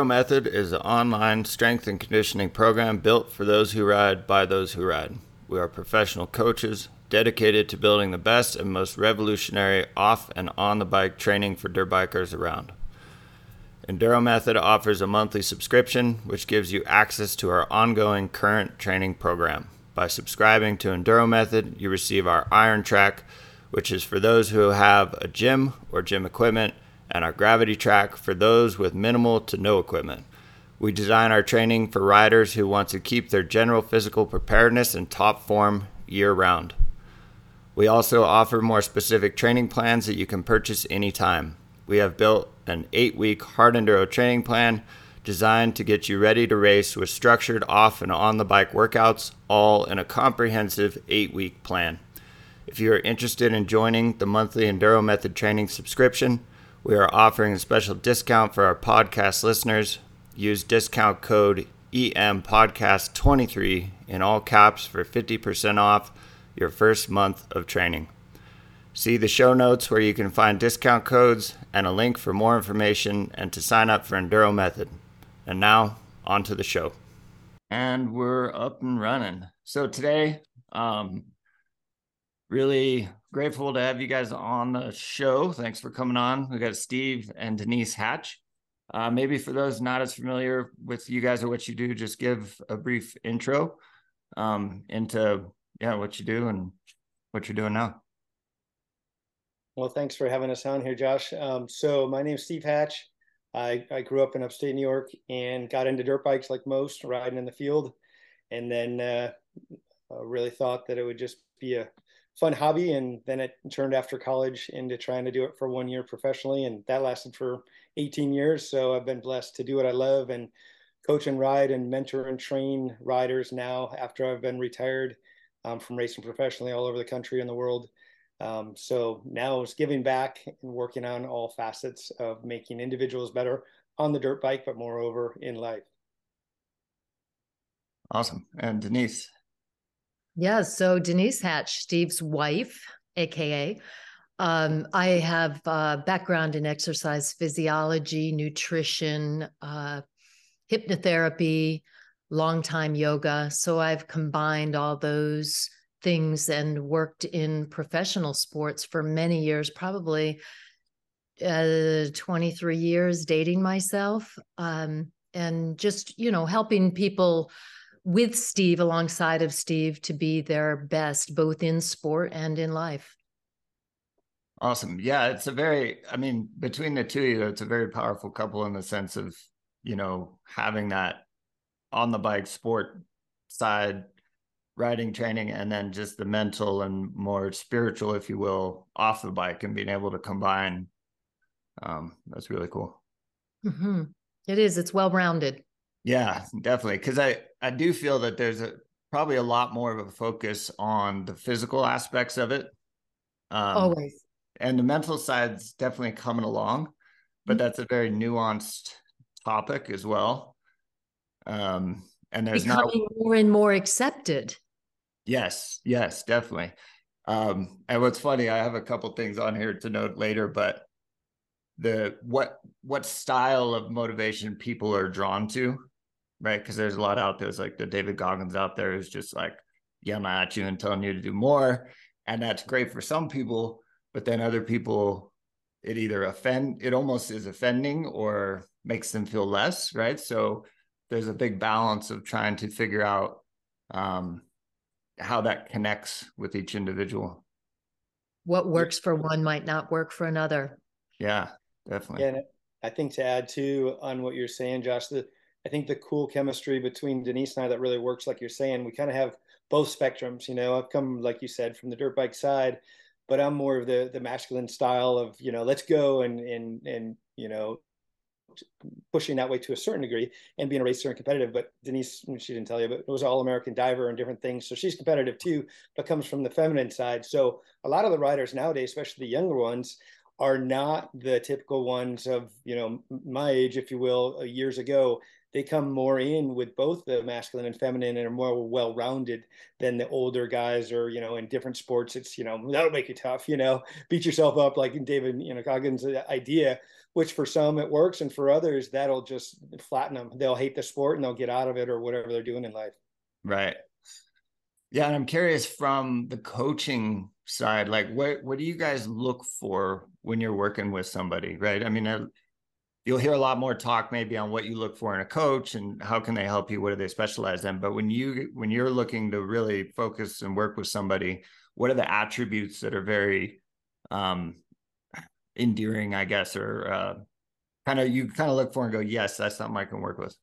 Enduro Method is an online strength and conditioning program built for those who ride by those who ride. We are professional coaches dedicated to building the best and most revolutionary off and on the bike training for dirt bikers around. Enduro Method offers a monthly subscription which gives you access to our ongoing current training program. By subscribing to Enduro Method, you receive our Iron Track, which is for those who have a gym or gym equipment and our gravity track for those with minimal to no equipment. We design our training for riders who want to keep their general physical preparedness in top form year round. We also offer more specific training plans that you can purchase anytime. We have built an eight week hard enduro training plan designed to get you ready to race with structured off and on the bike workouts, all in a comprehensive eight week plan. If you are interested in joining the monthly Enduro Method training subscription, we are offering a special discount for our podcast listeners. Use discount code EMPodcast23 in all caps for 50% off your first month of training. See the show notes where you can find discount codes and a link for more information and to sign up for Enduro Method. And now, on to the show. And we're up and running. So today, um, really grateful to have you guys on the show. Thanks for coming on. We got Steve and Denise Hatch. Uh, maybe for those not as familiar with you guys or what you do, just give a brief intro um, into yeah what you do and what you're doing now. Well, thanks for having us on here, Josh. Um, so my name is Steve Hatch. I, I grew up in upstate New York and got into dirt bikes like most, riding in the field, and then uh really thought that it would just be a fun hobby and then it turned after college into trying to do it for one year professionally and that lasted for 18 years. So i've been blessed to do what i love and coach and ride and mentor and train riders now after i've been retired um, from racing professionally all over the country and the world. Um, so now it's giving back and working on all facets of making individuals better on the dirt bike but moreover in life. Awesome. And denise yeah. So Denise Hatch, Steve's wife, AKA. Um, I have a background in exercise physiology, nutrition, uh, hypnotherapy, long time yoga. So I've combined all those things and worked in professional sports for many years, probably uh, 23 years dating myself um, and just, you know, helping people with Steve, alongside of Steve, to be their best, both in sport and in life. Awesome. Yeah, it's a very, I mean, between the two of you, it's a very powerful couple in the sense of, you know, having that on the bike sport side, riding training, and then just the mental and more spiritual, if you will, off the bike and being able to combine. Um, that's really cool. Mm-hmm. It is. It's well rounded. Yeah, definitely. Because I I do feel that there's a probably a lot more of a focus on the physical aspects of it. Um, Always. And the mental side's definitely coming along, but mm-hmm. that's a very nuanced topic as well. Um, and there's becoming not... more and more accepted. Yes, yes, definitely. Um, and what's funny, I have a couple things on here to note later, but the what what style of motivation people are drawn to right? Because there's a lot out there. There's like the David Goggins out there who's just like yelling at you and telling you to do more. And that's great for some people, but then other people, it either offend, it almost is offending or makes them feel less, right? So there's a big balance of trying to figure out um, how that connects with each individual. What works for one might not work for another. Yeah, definitely. Yeah, I think to add to on what you're saying, Josh, the I think the cool chemistry between Denise and I that really works, like you're saying, we kind of have both spectrums. You know, I've come, like you said, from the dirt bike side, but I'm more of the the masculine style of you know, let's go and and and you know, pushing that way to a certain degree and being a racer and competitive. But Denise, she didn't tell you, but it was all American diver and different things. So she's competitive too, but comes from the feminine side. So a lot of the riders nowadays, especially the younger ones, are not the typical ones of you know my age, if you will, uh, years ago they come more in with both the masculine and feminine and are more well-rounded than the older guys or you know in different sports it's you know that'll make you tough you know beat yourself up like in david you know goggins uh, idea which for some it works, and for others that'll just flatten them. They'll hate the sport and they'll get out of it or whatever they're doing in life. Right. Yeah, and I'm curious from the coaching side, like what what do you guys look for when you're working with somebody, right? I mean, you'll hear a lot more talk maybe on what you look for in a coach and how can they help you, what do they specialize in? But when you when you're looking to really focus and work with somebody, what are the attributes that are very um endearing, I guess, or uh, kind of you kind of look for and go, yes, that's something I can work with.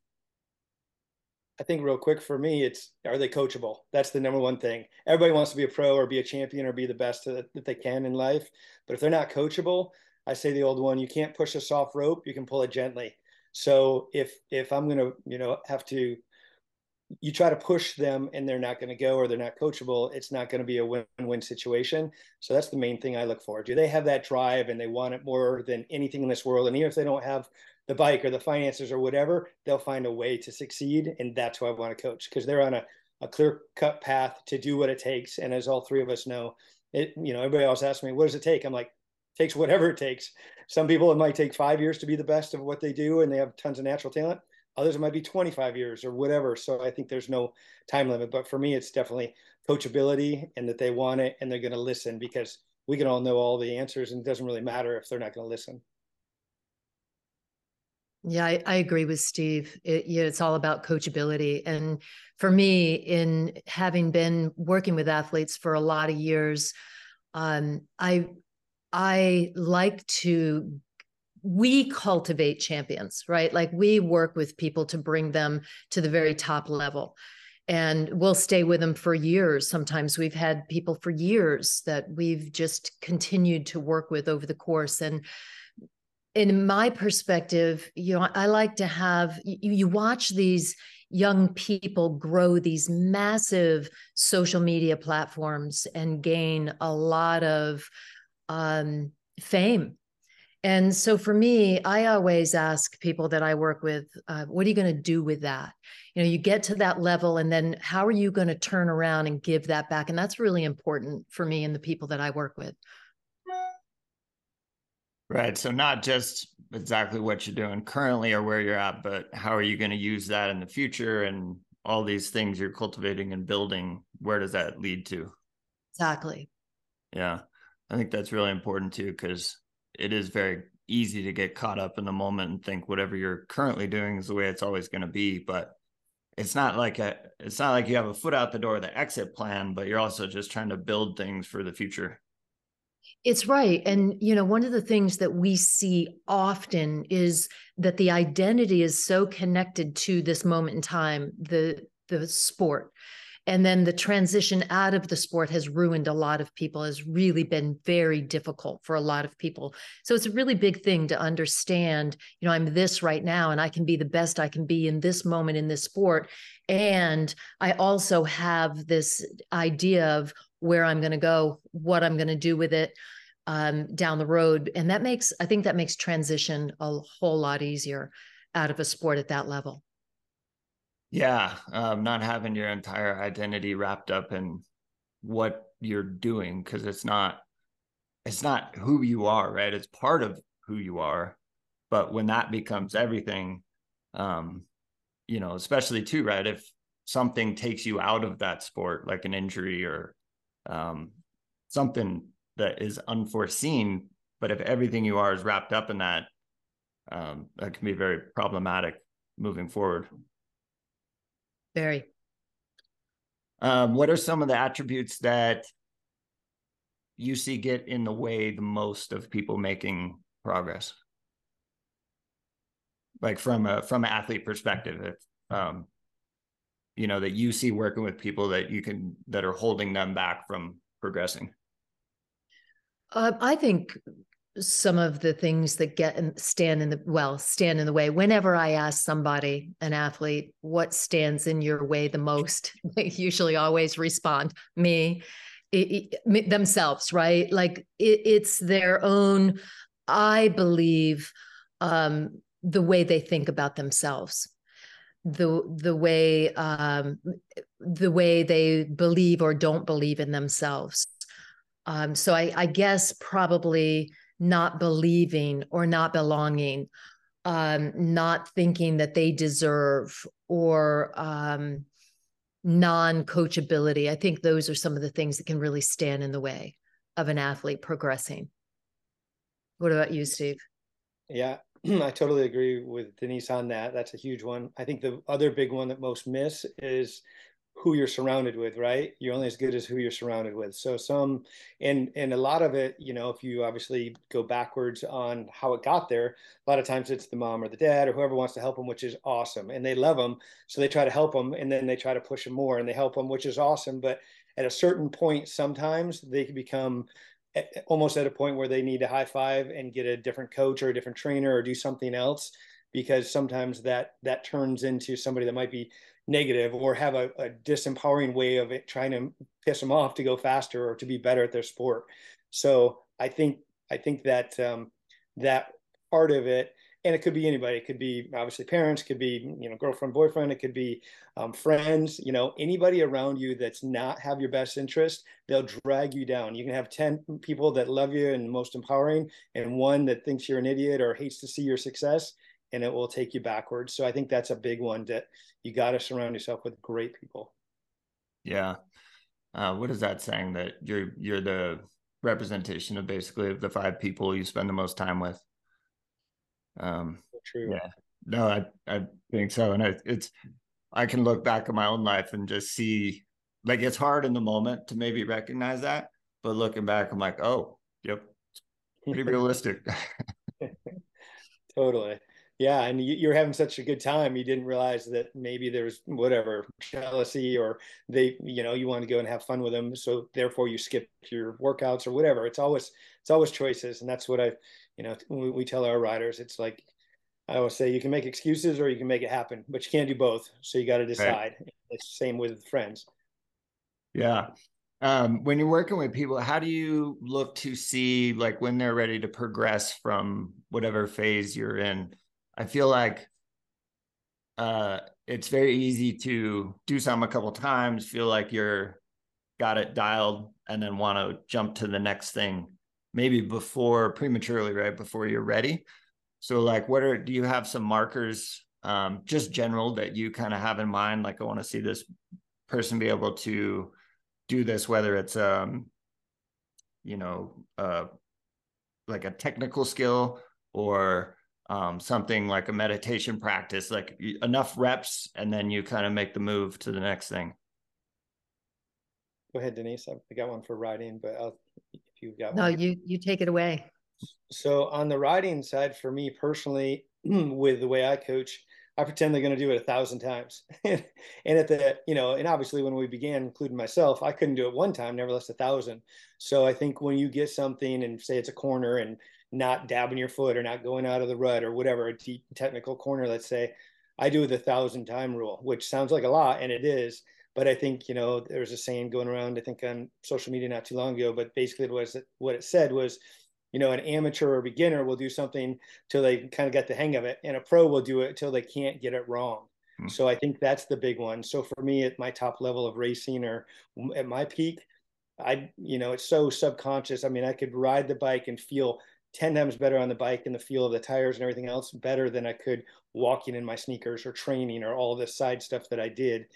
I think real quick for me, it's are they coachable? That's the number one thing. Everybody wants to be a pro or be a champion or be the best that, that they can in life. But if they're not coachable, I say the old one, you can't push a soft rope, you can pull it gently. So if if I'm gonna, you know, have to you try to push them and they're not going to go or they're not coachable, it's not going to be a win-win situation. So that's the main thing I look for. Do they have that drive and they want it more than anything in this world? And even if they don't have the bike or the finances or whatever, they'll find a way to succeed. And that's who I want to coach because they're on a, a clear cut path to do what it takes. And as all three of us know, it, you know, everybody else asks me, what does it take? I'm like, takes whatever it takes. Some people, it might take five years to be the best of what they do and they have tons of natural talent. Others, it might be 25 years or whatever. So I think there's no time limit. But for me, it's definitely coachability and that they want it and they're going to listen because we can all know all the answers and it doesn't really matter if they're not going to listen. Yeah, I, I, agree with Steve. It, yeah, it's all about coachability. And for me, in having been working with athletes for a lot of years, um, I I like to we cultivate champions, right? Like we work with people to bring them to the very top level. And we'll stay with them for years. Sometimes we've had people for years that we've just continued to work with over the course. And in my perspective, you know, I like to have you, you watch these young people grow these massive social media platforms and gain a lot of um, fame. And so for me, I always ask people that I work with, uh, what are you going to do with that? You know, you get to that level, and then how are you going to turn around and give that back? And that's really important for me and the people that I work with. Right. So not just exactly what you're doing currently or where you're at, but how are you going to use that in the future and all these things you're cultivating and building, where does that lead to? Exactly. Yeah. I think that's really important too, because it is very easy to get caught up in the moment and think whatever you're currently doing is the way it's always going to be. But it's not like a, it's not like you have a foot out the door, the exit plan, but you're also just trying to build things for the future. It's right. And, you know, one of the things that we see often is that the identity is so connected to this moment in time, the the sport. And then the transition out of the sport has ruined a lot of people, has really been very difficult for a lot of people. So it's a really big thing to understand, you know, I'm this right now and I can be the best I can be in this moment in this sport. And I also have this idea of where I'm going to go, what I'm going to do with it um, down the road. And that makes, I think that makes transition a whole lot easier out of a sport at that level. Yeah. Um, not having your entire identity wrapped up in what you're doing because it's not, it's not who you are, right? It's part of who you are. But when that becomes everything, um, you know, especially too, right? If something takes you out of that sport, like an injury or um, something that is unforeseen. But if everything you are is wrapped up in that, um, that can be very problematic moving forward. Very. Um, what are some of the attributes that you see get in the way the most of people making progress? Like from a from an athlete perspective, if, um, you know that you see working with people that you can that are holding them back from progressing. Uh, I think some of the things that get and stand in the well stand in the way. Whenever i ask somebody an athlete what stands in your way the most they usually always respond me it, it, themselves right? Like it, it's their own i believe um the way they think about themselves. The the way um the way they believe or don't believe in themselves. Um, so I, I guess probably not believing or not belonging, um, not thinking that they deserve or um, non coachability. I think those are some of the things that can really stand in the way of an athlete progressing. What about you, Steve? Yeah, I totally agree with Denise on that. That's a huge one. I think the other big one that most miss is who you're surrounded with, right? You're only as good as who you're surrounded with. So some and and a lot of it, you know, if you obviously go backwards on how it got there, a lot of times it's the mom or the dad or whoever wants to help them, which is awesome. And they love them, so they try to help them and then they try to push them more and they help them, which is awesome, but at a certain point sometimes they can become almost at a point where they need to high five and get a different coach or a different trainer or do something else because sometimes that that turns into somebody that might be negative or have a, a disempowering way of trying to piss them off to go faster or to be better at their sport. So I think I think that um, that part of it, and it could be anybody. It could be obviously parents, could be you know girlfriend, boyfriend. It could be um, friends. You know anybody around you that's not have your best interest, they'll drag you down. You can have ten people that love you and most empowering, and one that thinks you're an idiot or hates to see your success and it will take you backwards. So I think that's a big one that you got to surround yourself with great people. Yeah. Uh, what is that saying that you're you're the representation of basically of the five people you spend the most time with? Um, True. Yeah. No, I I think so, and I, it's I can look back at my own life and just see like it's hard in the moment to maybe recognize that, but looking back, I'm like, oh, yep, pretty realistic. totally yeah and you, are having such a good time you didn't realize that maybe there's whatever jealousy or they you know you want to go and have fun with them so therefore you skip your workouts or whatever. It's always it's always choices and that's what i you know we, we tell our riders it's like i always say you can make excuses or you can make it happen but you can't do both so you got to decide. Right. it's the same with friends. Yeah. Um, when you're working with people how do you look to see like when they're ready to progress from whatever phase you're in I feel like uh, it's very easy to do something a couple times, feel like you're got it dialed, and then want to jump to the next thing, maybe before prematurely, right before you're ready. So, like, what are do you have some markers, um, just general that you kind of have in mind? Like, I want to see this person be able to do this, whether it's um, you know, uh, like a technical skill or um, something like a meditation practice, like enough reps, and then you kind of make the move to the next thing. Go ahead, Denise. I got one for riding, but I'll, if you've got no, one. you you take it away. So on the riding side, for me personally, with the way I coach, I pretend they're going to do it a thousand times. and at the, you know, and obviously when we began, including myself, I couldn't do it one time, nevertheless a thousand. So I think when you get something and say it's a corner and not dabbing your foot or not going out of the rut or whatever, a deep technical corner, let's say, I do the thousand time rule, which sounds like a lot, and it is. But I think, you know, there's a saying going around, I think on social media not too long ago, but basically it was what it said was, you know, an amateur or beginner will do something till they kind of get the hang of it, and a pro will do it till they can't get it wrong. Mm-hmm. So I think that's the big one. So for me, at my top level of racing or at my peak, I, you know, it's so subconscious. I mean, I could ride the bike and feel 10 times better on the bike and the feel of the tires and everything else better than I could walking in my sneakers or training or all this side stuff that I did.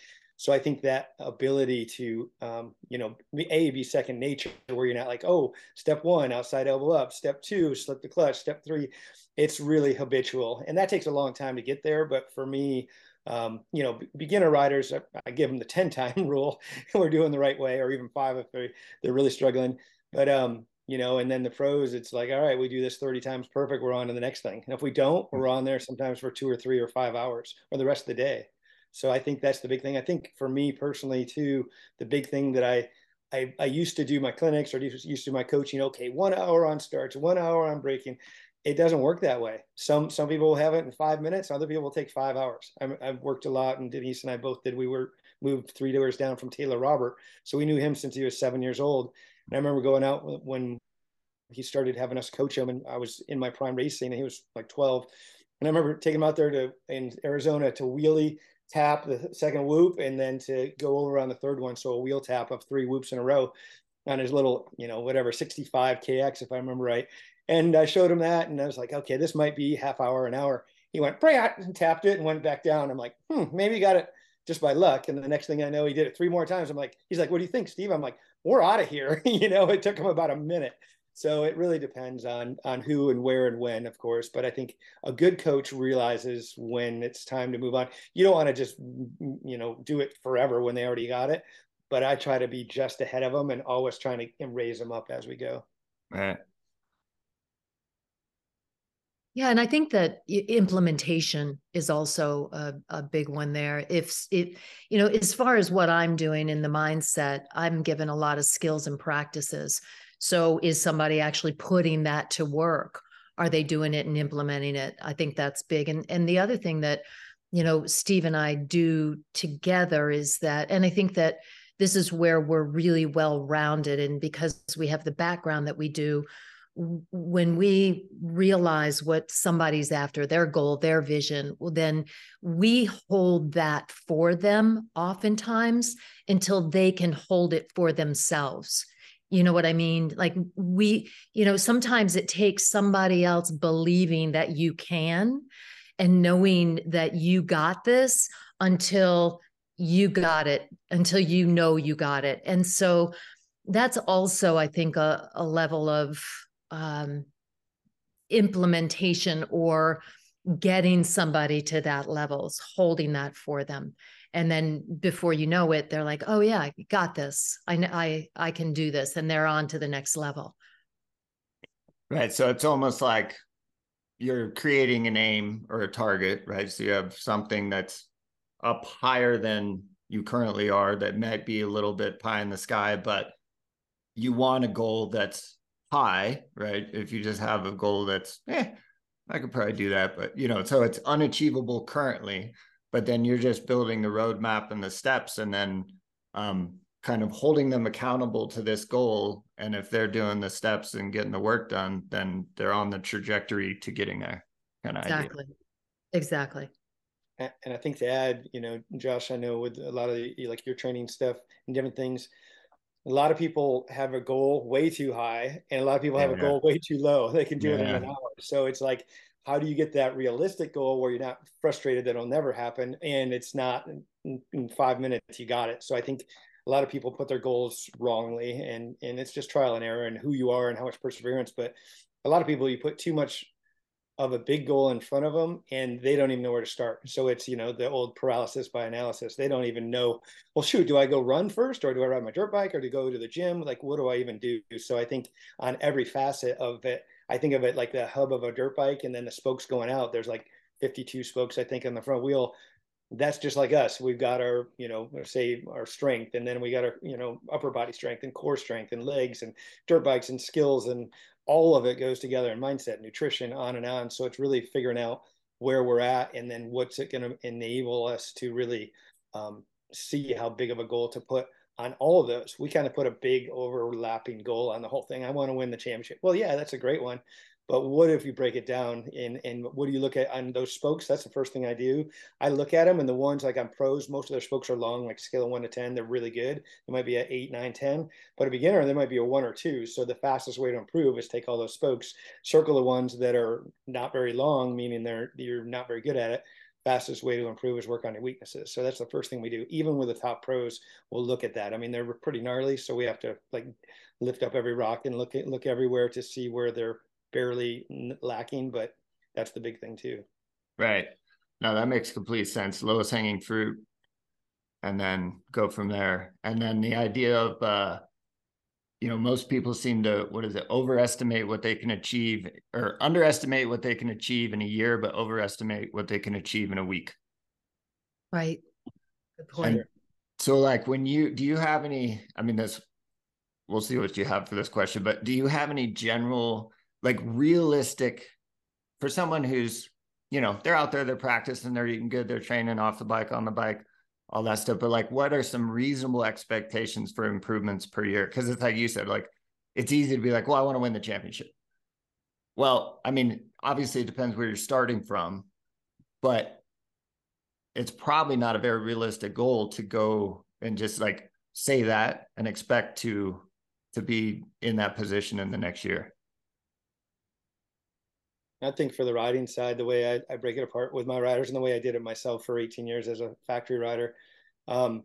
So I think that ability to, um, you know, a be second nature, where you're not like, oh, step one, outside elbow up, step two, slip the clutch, step three, it's really habitual, and that takes a long time to get there. But for me, um, you know, beginner riders, I give them the ten time rule, we're doing the right way, or even five if they they're really struggling. But um, you know, and then the pros, it's like, all right, we do this 30 times perfect, we're on to the next thing. And if we don't, mm. we're on there sometimes for two or three or five hours or the rest of the day. So I think that's the big thing. I think for me personally too, the big thing that I I, I used to do my clinics or used to do my coaching. Okay, one hour on starts, one hour on braking It doesn't work that way. Some some people will have it in five minutes. Other people will take five hours. i have worked a lot, and Denise and I both did. We were moved three doors down from Taylor Robert, so we knew him since he was seven years old. And I remember going out when he started having us coach him, and I was in my prime racing, and he was like 12. And I remember taking him out there to in Arizona to wheelie tap the second whoop, and then to go over on the third one, so a wheel tap of three whoops in a row on his little, you know, whatever 65 KX, if I remember right. And I showed him that, and I was like, okay, this might be half hour, an hour. He went, pray and tapped it and went back down. I'm like, hmm, maybe got it just by luck. And the next thing I know, he did it three more times. I'm like, he's like, what do you think, Steve? I'm like, we're out of here. you know, it took them about a minute. So it really depends on on who and where and when, of course. But I think a good coach realizes when it's time to move on. You don't want to just you know do it forever when they already got it. But I try to be just ahead of them and always trying to raise them up as we go. Right. Yeah, and I think that implementation is also a, a big one there. If it, you know, as far as what I'm doing in the mindset, I'm given a lot of skills and practices. So is somebody actually putting that to work? Are they doing it and implementing it? I think that's big. And and the other thing that, you know, Steve and I do together is that, and I think that this is where we're really well rounded, and because we have the background that we do when we realize what somebody's after their goal their vision well then we hold that for them oftentimes until they can hold it for themselves. You know what i mean? Like we you know sometimes it takes somebody else believing that you can and knowing that you got this until you got it until you know you got it. And so that's also i think a, a level of um, implementation or getting somebody to that levels holding that for them. And then before you know it they're like oh yeah i got this. I i i can do this. And they're on to the next level. Right. So it's almost like you're creating an aim or a target right? So you have something that's up higher than you currently are that might be a little bit pie in the sky but you want a goal that's high, right? If you just have a goal that's, eh, I could probably do that, but you know, so it's unachievable currently, but then you're just building the roadmap and the steps and then um, kind of holding them accountable to this goal. And if they're doing the steps and getting the work done, then they're on the trajectory to getting there. Kind of exactly. Idea. Exactly. And I think to add, you know, Josh, I know with a lot of the, like your training stuff and different things, a lot of people have a goal way too high and a lot of people have yeah, a goal way too low. They can do yeah. it in an hour. So it's like how do you get that realistic goal where you're not frustrated that it'll never happen and it's not in, in five minutes you got it? So i think a lot of people put their goals wrongly and and it's just trial and error and who you are and how much perseverance but a lot of people you put too much of a big goal in front of them and they don't even know where to start. So it's, you know, the old paralysis by analysis. They don't even know, well, shoot, do I go run first or do I ride my dirt bike or do I go to the gym? Like, what do I even do? So I think on every facet of it, I think of it like the hub of a dirt bike and then the spokes going out. There's like 52 spokes, I think, on the front wheel. That's just like us. We've got our, you know, say our strength, and then we got our, you know, upper body strength and core strength and legs and dirt bikes and skills and all of it goes together in mindset, nutrition, on and on. So it's really figuring out where we're at and then what's it going to enable us to really um, see how big of a goal to put on all of those. We kind of put a big overlapping goal on the whole thing. I want to win the championship. Well, yeah, that's a great one. But what if you break it down and and what do you look at on those spokes? That's the first thing I do. I look at them and the ones like on pros, most of their spokes are long, like scale of one to 10. They're really good. They might be at eight, nine, 10. But a beginner, they might be a one or two. So the fastest way to improve is take all those spokes, circle the ones that are not very long, meaning they're you're not very good at it. Fastest way to improve is work on your weaknesses. So that's the first thing we do. Even with the top pros, we'll look at that. I mean, they're pretty gnarly, so we have to like lift up every rock and look at, look everywhere to see where they're barely lacking, but that's the big thing too. Right. No, that makes complete sense. Lowest hanging fruit, and then go from there. And then the idea of, uh, you know, most people seem to what is it? Overestimate what they can achieve, or underestimate what they can achieve in a year, but overestimate what they can achieve in a week. Right. Good point. And so, like, when you do you have any? I mean, this we'll see what you have for this question, but do you have any general like realistic for someone who's you know they're out there they're practicing they're eating good they're training off the bike on the bike all that stuff. But like what are some reasonable expectations for improvements per year? Because it's like you said like it's easy to be like well i want to win the championship. Well i mean obviously it depends where you're starting from but it's probably not a very realistic goal to go and just like say that and expect to to be in that position in the next year I think for the riding side, the way I, I, break it apart with my riders and the way I did it myself for 18 years as a factory rider, um,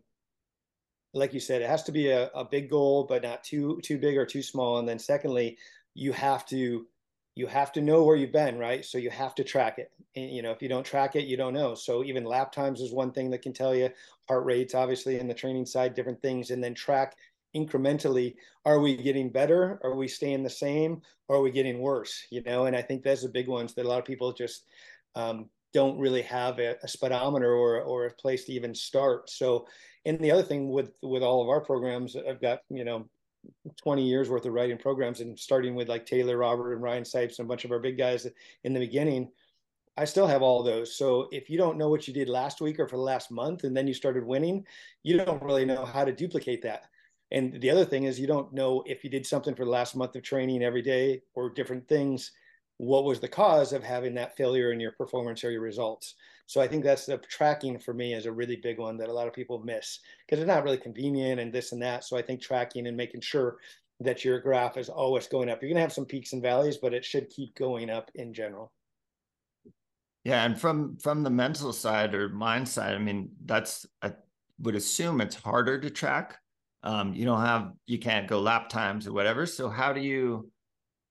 like you said, it has to be a, a big goal, but not too too big or too small. And then secondly, you have to you have to know where you've been, right? So you have to track it. And, you know, if you don't track it, you don't know. So even lap times is one thing that can tell you. Heart rates, obviously, in the training side, different things, and then track incrementally are we getting better are we staying the same or are we getting worse you know and i think that's the big ones that a lot of people just um, don't really have a, a, speedometer or, or a place to even start so and the other thing with with all of our programs i've got you know 20 years worth of writing programs and starting with like taylor robert and ryan sipes and a bunch of our big guys in the beginning I still have all those. So if you don't know what you did last week or for the last month and then you started winning, you don't really know how to duplicate that. And the other thing is you don't know if you did something for the last month of training every day or different things, what was the cause of having that failure in your performance or your results. So I think that's the tracking for me is a really big one that a lot of people miss because it's not really convenient and this and that. So I think tracking and making sure that your graph is always going up. You're going to have some peaks and valleys, but it should keep going up in general. Yeah, and from from the mental side or mind side, I mean, that's I would assume it's harder to track um, you don't have you can't go lap times or whatever. So how do you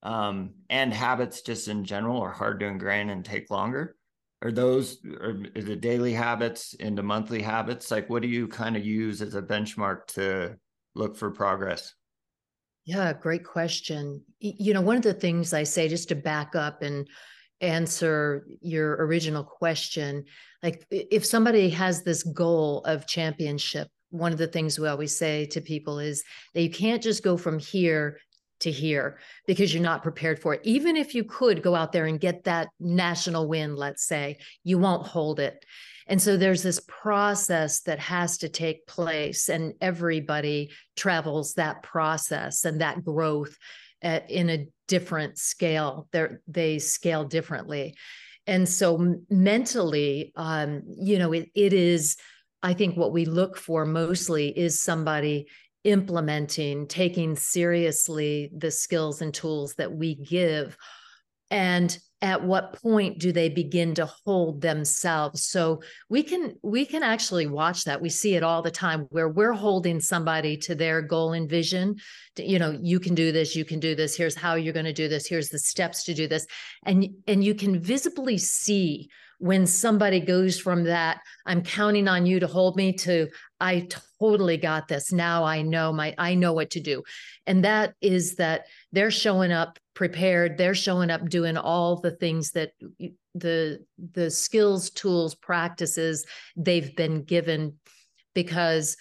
um, and habits just in general are hard to ingrain and take longer? Are those are, it daily habits into monthly habits? Like what do you kind of use as a benchmark to look for progress? Yeah great question. You know one of the things i say just to back up and answer your original question like if somebody has this goal of championship one of the things we always say to people is that you can't just go from here to here because you're not prepared for it. Even if you could go out there and get that national win, let's say, you won't hold it. And so there's this process that has to take place, and everybody travels that process and that growth at, in a different scale. they they scale differently. And so mentally, um, you know, it, it is I think what we look for mostly is somebody implementing, taking seriously the skills and tools that we give. And at what point do they begin to hold themselves? So we can we can actually watch that. We see it all the time where we're holding somebody to their goal and vision. You know you can do this you can do this. Here's how you're going to do this. Here's the steps to do this. And and you can visibly see when somebody goes from that i'm counting on you to hold me to i totally got this. Now i know my i know what to do. And that is that they're showing up prepared. They're showing up doing all the things that the the skills tools practices they've been given because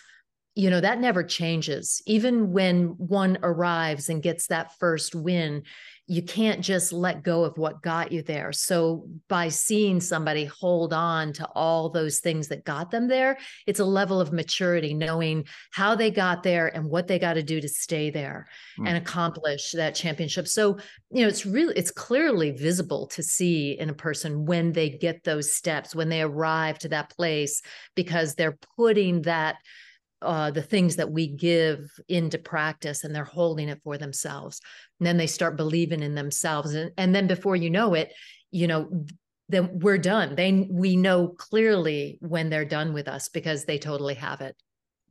you know that never changes. Even when one arrives and gets that first win you can't just let go of what got you there. So by seeing somebody hold on to all those things that got them there, it's a level of maturity, knowing how they got there and what they got to do to stay there mm. and accomplish that championship. So, you know, it's really, it's clearly visible to see in a person when they get those steps, when they arrive to that place, because they're putting that uh, the things that we give into practice and they're holding it for themselves. And then they start believing in themselves. And, and then before you know it you know then we're done. They we know clearly when they're done with us because they totally have it.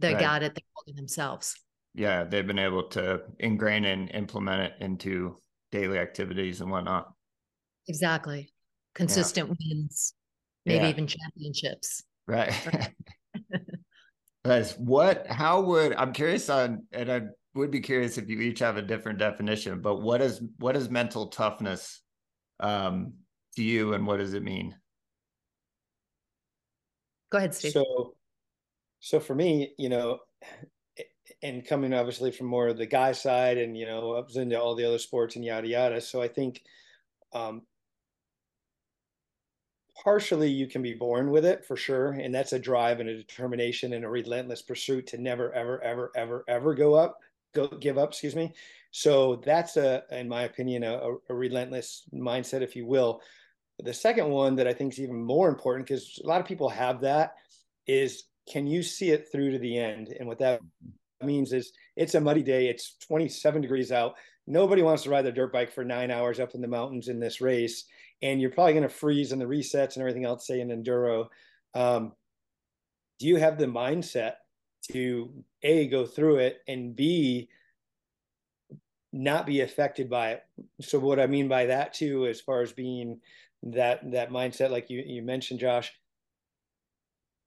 They right. got it. They're holding themselves. Yeah they've been able to ingrain and implement it into daily activities and whatnot. Exactly. Consistent yeah. wins maybe yeah. even championships. Right, right. Guys, what? How would I'm curious on, and I would be curious if you each have a different definition. But what is what is mental toughness um, to you, and what does it mean? Go ahead, Steve. So, so for me, you know, and coming obviously from more of the guy side, and you know, I was into all the other sports and yada yada. So I think um, partially you can be born with it for sure and that's a drive and a determination and a relentless pursuit to never ever ever ever ever go up go give up excuse me. So that's a in my opinion a, a relentless mindset if you will. The second one that i think is even more important because a lot of people have that is can you see it through to the end? And what that mm-hmm. means is it's a muddy day it's 27 degrees out. Nobody wants to ride their dirt bike for nine hours up in the mountains in this race and you're probably going to freeze in the resets and everything else, say in enduro. Um, do you have the mindset to a go through it and b not be affected by it? So what I mean by that too, as far as being that that mindset, like you you mentioned, Josh,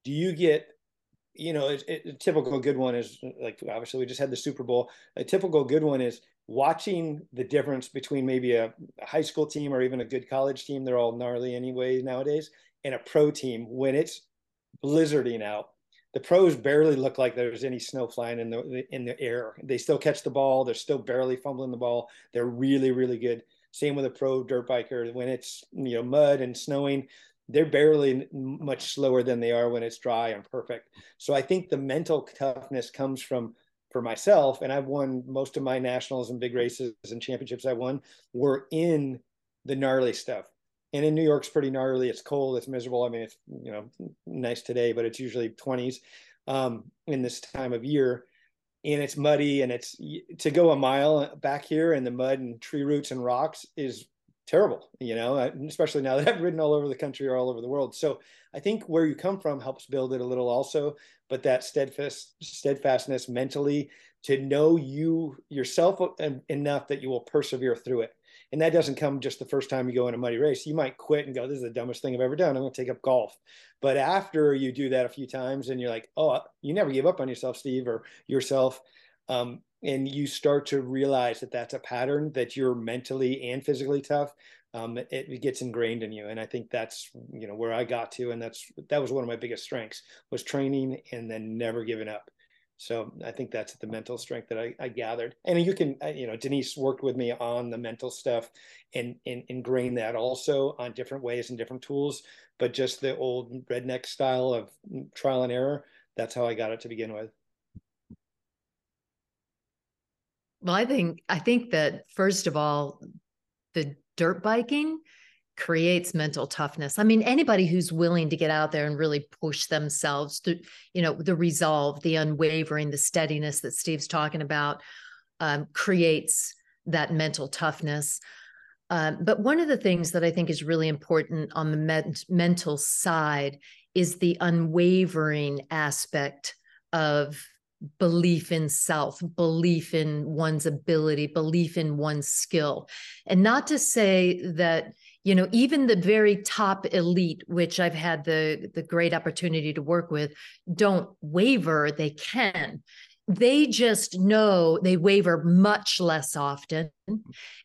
do you get you know, it, it, a typical good one is like obviously we just had the Super Bowl. A typical good one is watching the difference between maybe a, a, high school team or even a good college team. They're all gnarly anyway nowadays, and a pro team when it's blizzarding out. The pros barely look like there's any snow flying in the in the air. They still catch the ball. They're still barely fumbling the ball. They're really really good. Same with a pro dirt biker. When it's you know mud and snowing, they're barely much slower than they are when it's dry and perfect. So I think the mental toughness comes from for myself, and I've won most of my nationals and big races and championships I won were in the gnarly stuff. And in New York's pretty gnarly. It's cold. It's miserable. I mean, it's you know nice today, but it's usually 20s um, in this time of year, and it's muddy. And it's to go a mile back here in the mud and tree roots and rocks is terrible, you know, especially now that I've ridden all over the country or all over the world. So I think where you come from helps build it a little also, but that steadfast steadfastness mentally to know you yourself enough that you will persevere through it. And that doesn't come just the first time you go in a muddy race. You might quit and go, this is the dumbest thing I've ever done. I'm going to take up golf. But after you do that a few times and you're like, oh, you never give up on yourself, Steve, or yourself. Um, and you start to realize that that's a pattern that you're mentally and physically tough um, it, it, gets ingrained in you and i think that's you know where i got to and that's that was one of my biggest strengths was training and then never giving up. So i think that's the mental strength that i, I gathered. And you can you know denise worked with me on the mental stuff and, and ingrain that also on different ways and different tools but just the old redneck style of trial and error that's how i got it to begin with Well, I think I think that first of all, the dirt biking creates mental toughness. I mean, anybody who's willing to get out there and really push themselves to, you know, the resolve, the unwavering, the steadiness that Steve's talking about, um, creates that mental toughness. Um, but one of the things that I think is really important on the men- mental side is the unwavering aspect of belief in self, belief in one's ability, belief in one's skill. And not to say that, you know, even the very top elite, which I've had the, the great opportunity to work with, don't waver, they can they just know they waver much less often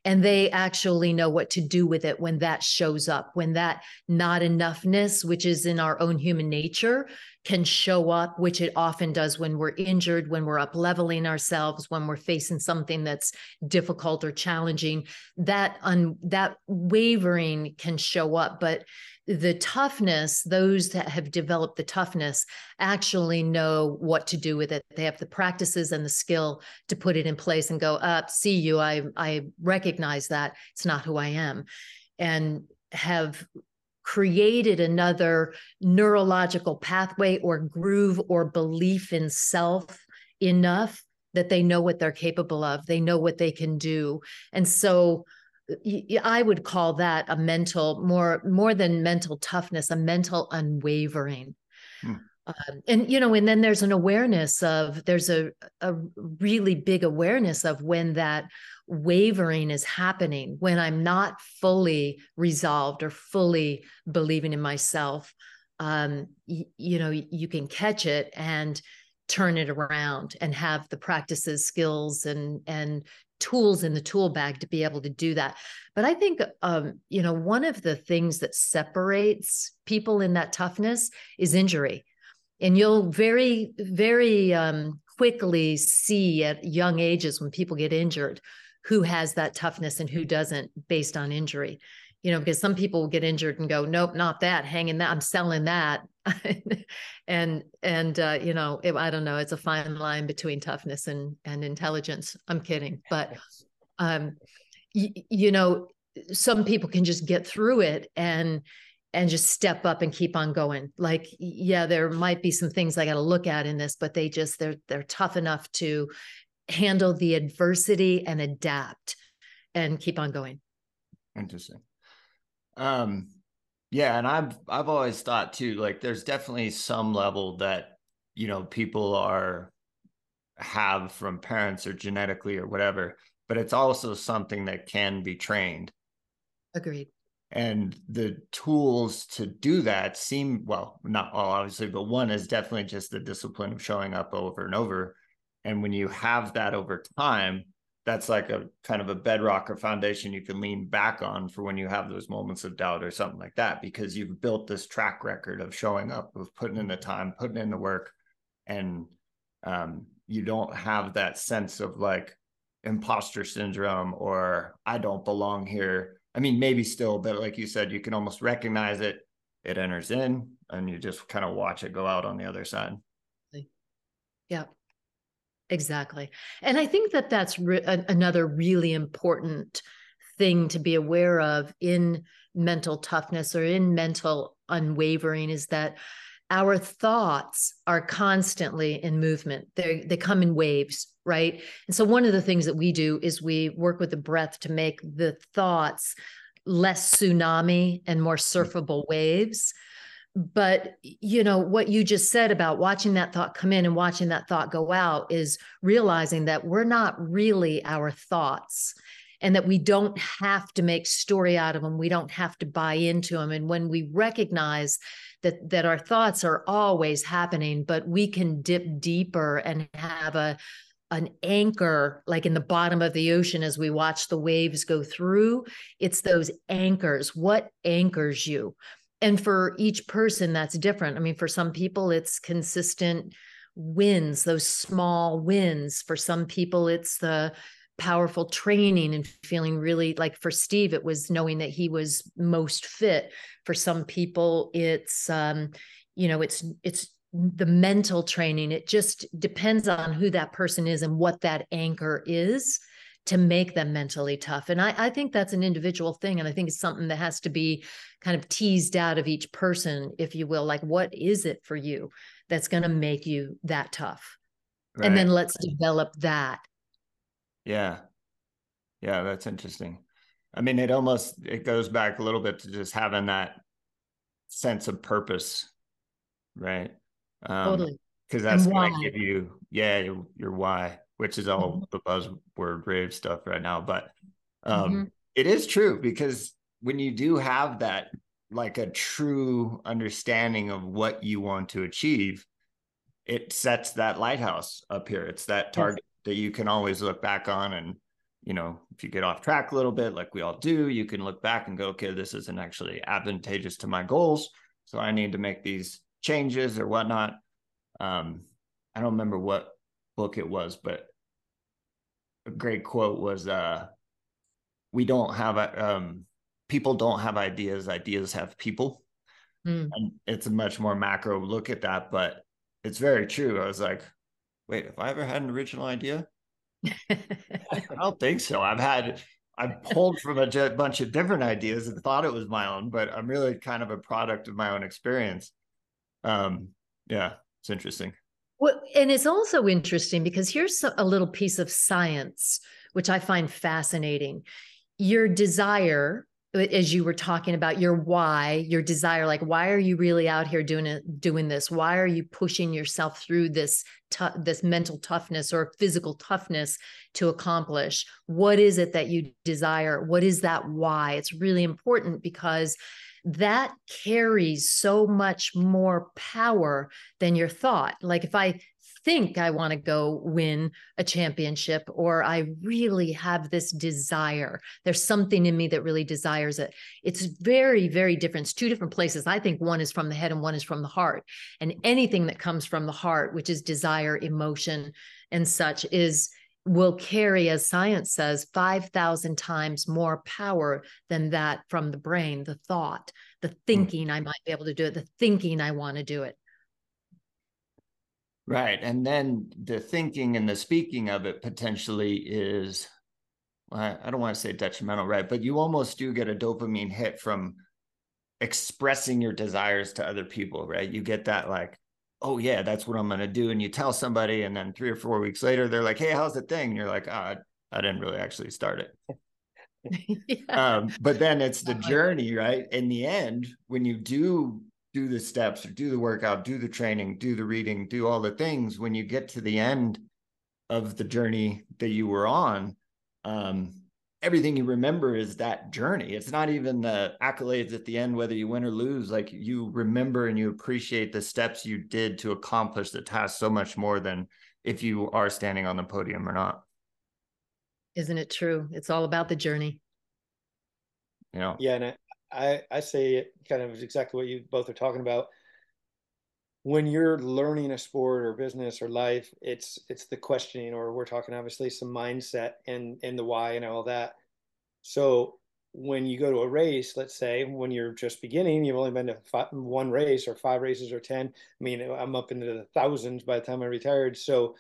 and they actually know what to do with it when that shows up when that not enoughness which is in our own human nature can show up which it often does when we're injured when we're up leveling ourselves when we're facing something that's difficult or challenging that un, that wavering can show up but the toughness, those that have developed the toughness actually know what to do with it. They have the practices and the skill to put it in place and go up, see you. I I recognize that it's not who I am. And have created another neurological pathway or groove or belief in self enough that they know what they're capable of. They know what they can do. And so I would call that a mental more more than mental toughness, a mental unwavering. Hmm. Um, and you know, and then there's an awareness of there's a a really big awareness of when that wavering is happening, when I'm not fully resolved or fully believing in myself. Um, y- you know, you can catch it and turn it around and have the practices skills and and tools in the tool bag to be able to do that. But I think, um, you know, one of the things that separates people in that toughness is injury. And you'll very, very um, quickly see at young ages when people get injured who has that toughness and who doesn't based on injury you know, because some people will get injured and go, nope, not that, hanging that, I'm selling that. and, and, uh, you know, it, I don't know, it's a fine line between toughness and, and intelligence. I'm kidding. But, um, y- you know, some people can just get through it and, and just step up and keep on going. Like, yeah, there might be some things I got to look at in this, but they just, they're, they're tough enough to handle the adversity and adapt and keep on going. Interesting. Um, yeah, and I've I've always thought too, like there's definitely some level that you know people are have from parents or genetically or whatever, but it's also something that can be trained. Agreed. And the tools to do that seem well, not all obviously, but one is definitely just the discipline of showing up over and over. And when you have that over time, that's like a kind of a bedrock or foundation you can lean back on for when you have those moments of doubt or something like that because you've built this track record of showing up of putting in the time putting in the work. And um, you don't have that sense of like imposter syndrome or i don't belong here. I mean maybe still but like you said you can almost recognize it. It enters in and you just kind of watch it go out on the other side. Yeah Exactly. And I think that that's re- another really important thing to be aware of in mental toughness or in mental unwavering is that our thoughts are constantly in movement. They they come in waves, right? And so one of the things that we do is we work with the breath to make the thoughts less tsunami and more mm. surfable waves but you know what you just said about watching that thought come in and watching that thought go out is realizing that we're not really our thoughts and that we don't have to make story out of them we don't have to buy into them and when we recognize that that our thoughts are always happening but we can dip deeper and have a an anchor like in the bottom of the ocean as we watch the waves go through it's those anchors. What anchors you and for each person that's different. I mean for some people it's consistent wins those small wins. For some people it's the powerful training and feeling really like for steve it was knowing that he was most fit. For some people it's um you know it's it's the mental training. It just depends on who that person is and what that anchor is to make them mentally tough. And I, I think that's an individual thing. And I think it's something that has to be kind of teased out of each person, if you will. Like, what is it for you that's going to make you that tough? Right. And then let's develop that. Yeah. Yeah, that's interesting. I mean, it almost it goes back a little bit to just having that sense of purpose, right? Um, totally. Because that's going to give you, yeah, your, your why which is all mm-hmm. the buzzword rave stuff right now. But um, mm-hmm. it is true because when you do have that, like a true understanding of what you want to achieve, it sets that lighthouse up here. It's that target yes. that you can always look back on. And, you know, if you get off track a little bit, like we all do, you can look back and go, okay, this isn't actually advantageous to my goals. So I need to make these changes or whatnot. Um, I don't remember what book it was, but a great quote was uh we don't have um people don't have ideas ideas have people. Mm. and it's a much more macro look at that but it's very true. I was like wait have i ever had an original idea? I don't think so. I've had i've pulled from a j- bunch of different ideas and thought it was my own but i'm really kind of a product of my own experience. Um yeah it's interesting well, and it's also interesting because here's a little piece of science, which I find fascinating. Your desire, as you were talking about your why, your desire, like why are you really out here doing it, doing this? Why are you pushing yourself through this t- this mental toughness or physical toughness to accomplish? What is it that you desire? What is that why? It's really important because that carries so much more power than your thought. Like if I think I want to go win a championship, or I really have this desire. There's something in me that really desires it. It's very, very different. It's two different places. I think one is from the head and one is from the heart. And anything that comes from the heart, which is desire, emotion, and such, is will carry, as science says, 5,000 times more power than that from the brain, the thought, the hmm. thinking I might be able to do it, the thinking I want to do it. Right. And then the thinking and the speaking of it potentially is, I don't want to say detrimental, right? But you almost do get a dopamine hit from expressing your desires to other people, right? You get that like, oh yeah, that's what I'm going to do. And you tell somebody, and then three or four weeks later, they're like, hey, how's the thing? And you're like, oh, I didn't really actually start it. yeah. um, but then it's the journey, right? In the end, when you do do the steps or do the workout, do the training, do the reading, do all the things, when you get to the end of the journey that you were on, um, everything you remember is that journey. It's not even the accolades at the end, whether you win or lose. Like you remember and you appreciate the steps you did to accomplish the task so much more than if you are standing on the podium or not. Isn't it true? It's all about the journey. You know? Yeah. And I, I, I say it kind of exactly what you both are talking about. When you're learning a sport or business or life, it's it's the questioning, or we're talking obviously some mindset and and the why and all that. So when you go to a race, let's say when you're just beginning, you've only been to five, one race or five races or 10. I mean, I'm up into the thousands by the time I retired. So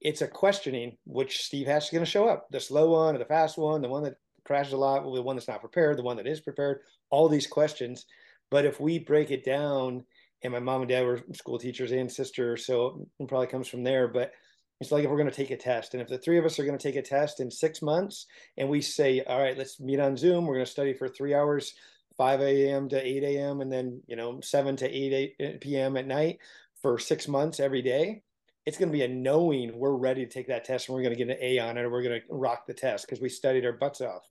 it's a questioning which Steve Hatch is going to show up the slow one or the fast one, the one that crashes a lot, the one that's not prepared, the one that is prepared, all these questions. But if we break it down, and my mom and dad were school teachers and sister, so it probably comes from there. But it's like if we're going to take a test, and if the three of us are going to take a test in six months, and we say, all right, let's meet on Zoom, we're going to study for three hours, 5 a.m. to 8 a.m., and then, you know, 7 to 8, 8 eh, p.m. at night for six months every day it's going to be a knowing we're ready to take that test and we're going to get an A on it or we're going to rock the test because we studied our butts off.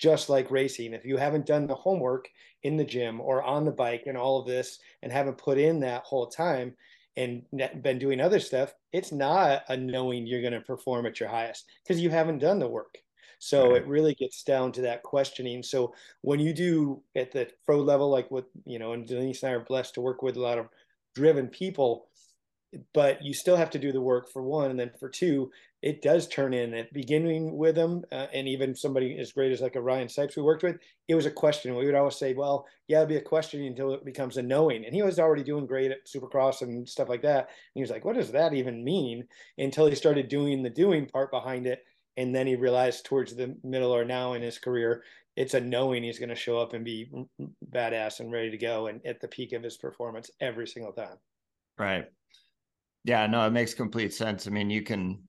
Just like racing, if you haven't done the homework in the gym or on the bike and all of this and haven't put in that whole time and been doing other stuff, it's not a knowing you're going to perform at your highest because you haven't done the work. So right. it really gets down to that questioning. So when you do at the pro level, like what, you know, and Denise and I are blessed to work with a lot of driven people, but you still have to do the work for one and then for two it does turn in at beginning with them uh, and even somebody as great as like a ryan sipes we worked with it was a question. We would always say well yeah it'll be a question until it becomes a knowing and he was already doing great at supercross and stuff like that and he was like what does that even mean? Until he started doing the doing part behind it and then he realized towards the middle or now in his career it's a knowing he's going to show up and be badass and ready to go and at the peak of his performance every single time. Right yeah, no, it makes complete sense. I mean, you can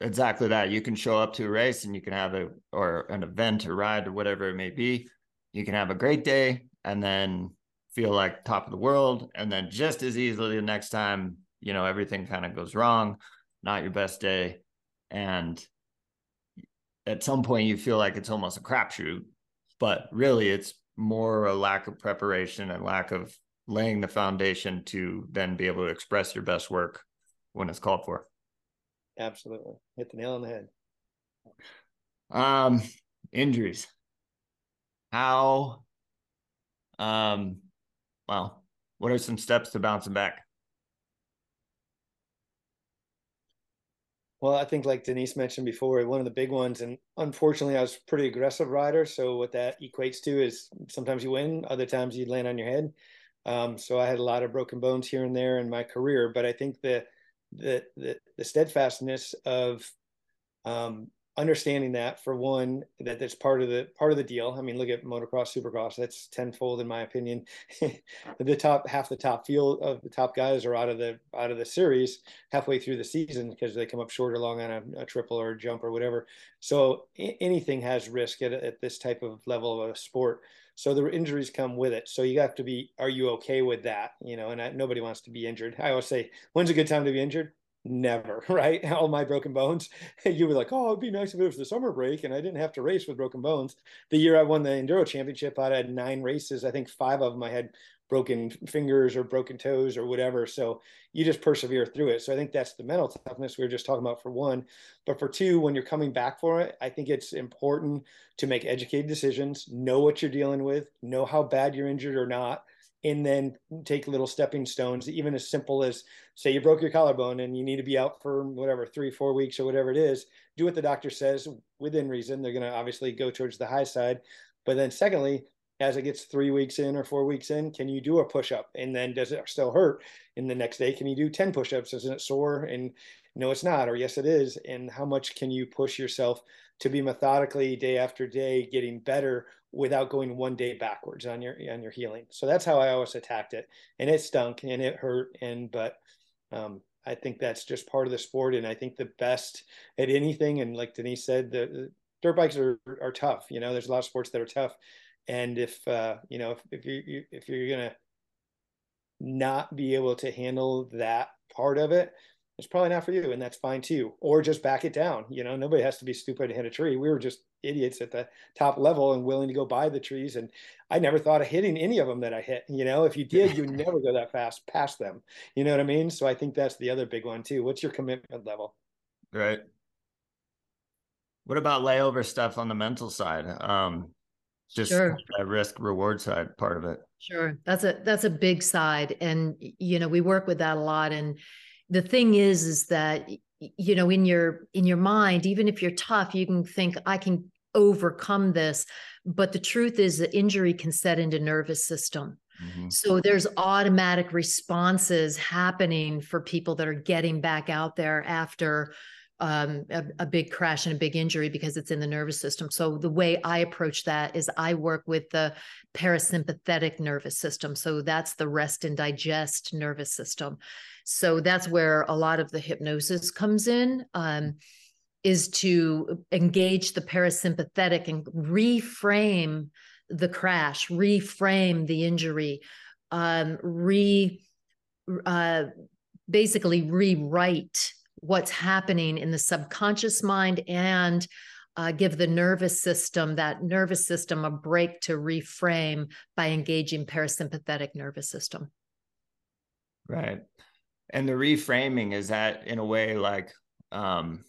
exactly that. You can show up to a race and you can have a or an event or ride or whatever it may be. You can have a great day and then feel like top of the world. And then just as easily the next time, you know, everything kind of goes wrong, not your best day. And at some point you feel like it's almost a crapshoot, but really it's more a lack of preparation and lack of laying the foundation to then be able to express your best work when it's called for. Absolutely. Hit the nail on the head. Um, injuries. How, um, well, what are some steps to bouncing back? Well, I think like Denise mentioned before, one of the big ones, and unfortunately, I was pretty aggressive rider. So what that equates to is sometimes you win, other times you land on your head. Um, so I had a lot of broken bones here and there in my career, but I think the the the, the steadfastness of um, understanding that for one that that's part of the part of the deal. I mean look at motocross supercross. That's tenfold in my opinion. The top half the top field of the top guys are out of the out of the series halfway through the season because they come up short or long on a, a triple or a jump or whatever. So anything has risk at, at this type of level of a sport so the injuries come with it. So you have to be, are you okay with that? You know, and I, nobody wants to be injured. I always say, when's a good time to be injured? Never, right? All my broken bones. you were like, oh, it'd be nice if it was the summer break and I didn't have to race with broken bones. The year I won the enduro championship, I had nine races. I think five of them I had broken fingers or broken toes or whatever. So you just persevere through it. So I think that's the mental toughness we were just talking about for one. But for two, when you're coming back for it, I think it's important to make educated decisions, know what you're dealing with, know how bad you're injured or not, and then take little stepping stones, even as simple as say you broke your collarbone and you need to be out for whatever, three, four weeks or whatever it is. Do what the doctor says within reason. They're going to obviously go towards the high side. But then, secondly, as it gets three weeks in or four weeks in, can you do a push up? And then does it still hurt? In the next day, can you do 10 push ups? Isn't it sore? And no, it's not, or yes, it is. And how much can you push yourself to be methodically day after day getting better without going one day backwards on your on your healing? So that's how I always attacked it. And it stunk and it hurt. And but um, I think that's just part of the sport. And I think the best at anything, and like Denise said, the dirt bikes are are tough. You know, there's a lot of sports that are tough, and if uh, you know if if you if you're gonna not be able to handle that part of it, it's probably not for you, and that's fine too. Or just back it down. You know, nobody has to be stupid to hit a tree. We were just idiots at the top level and willing to go by the trees. And I never thought of hitting any of them that I hit. You know, if you did, you never go that fast past them. You know what I mean? So I think that's the other big one too. What's your commitment level? Right. What about layover stuff on the mental side? Um, just sure. that risk reward side part of it. Sure. That's a that's a big side. And you know, we work with that a lot. And the thing is, is that you know, in your in your mind, even if you're tough, you can think, I can overcome this. But the truth is that injury can set into nervous system. Mm-hmm. So there's automatic responses happening for people that are getting back out there after um, a, a, big crash and a big injury because it's in the nervous system. So the way I approach that is I work with the parasympathetic nervous system. So that's the rest and digest nervous system. So that's where a lot of the hypnosis comes in. Um, is to engage the parasympathetic and reframe the crash, reframe the injury, um, re uh, basically rewrite what's happening in the subconscious mind and uh, give the nervous system that nervous system a break to reframe by engaging parasympathetic nervous system. Right. And the reframing is that in a way like um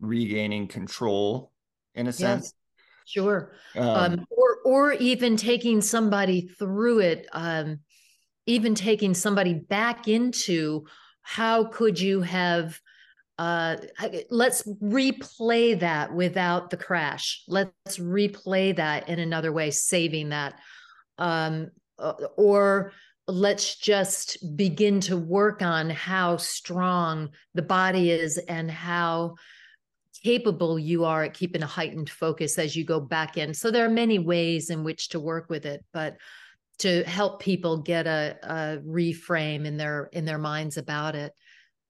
regaining control in a sense? Sure. Um, um, or or even taking somebody through it um even taking somebody back into how could you have uh, let's replay that without the crash. Let's replay that in another way, saving that. Um, uh, or let's just begin to work on how strong the body is and how capable you are at keeping a heightened focus as you go back in. So there are many ways in which to work with it, but to help people get a, a reframe in their in their minds about it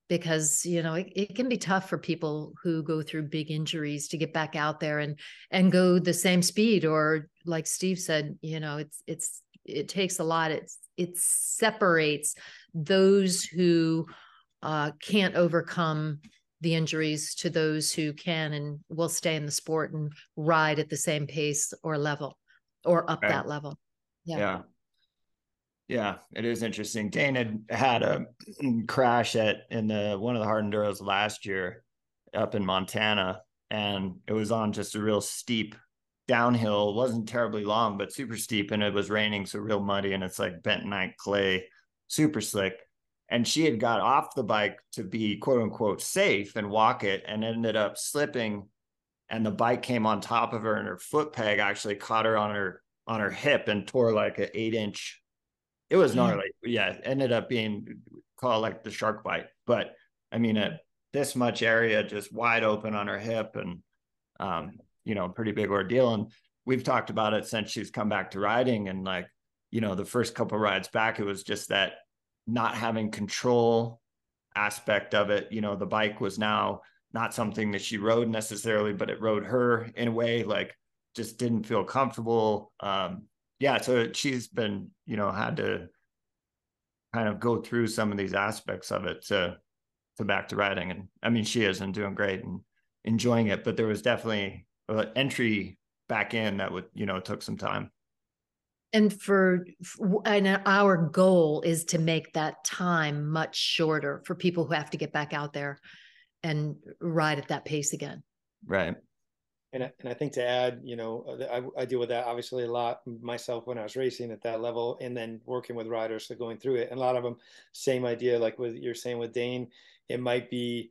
because you know it, it, can be tough for people who go through big injuries to get back out there and and go the same speed or like steve said you know it's it's it takes a lot it's it separates those who uh, can't overcome the injuries to those who can and will stay in the sport and ride at the same pace or level or up right. that level yeah. yeah yeah, it is interesting. Dane had a crash at in the one of the hard enduros last year up in Montana, and it was on just a real steep downhill. It wasn't terribly long, but super steep, and it was raining, so real muddy, and it's like bentonite clay, super slick. And she had got off the bike to be quote unquote safe and walk it, and ended up slipping, and the bike came on top of her, and her foot peg actually caught her on her on her hip and tore like an eight inch it was gnarly. Yeah, it ended up being called like the shark bite. But I mean, at this much area, just wide open on her hip, and um, you know, pretty big ordeal. And we've talked about it since she's come back to riding. And like, you know, the first couple rides back, it was just that not having control aspect of it. You know, the bike was now not something that she rode necessarily, but it rode her in a way like just didn't feel comfortable. Um, yeah, so she's been, you know, had to kind of go through some of these aspects of it to to back to riding. And I mean, she is and doing great and enjoying it, but there was definitely an entry back in that would, you know, took some time. And for and our goal is to make that time much shorter for people who have to get back out there and ride at that pace again. Right and I, and I think to add, you know, uh, I, I, deal with that obviously a lot myself when I was racing at that level, and then working with riders, so going through it. And a lot of them, same idea, like with you're saying with Dane, it might be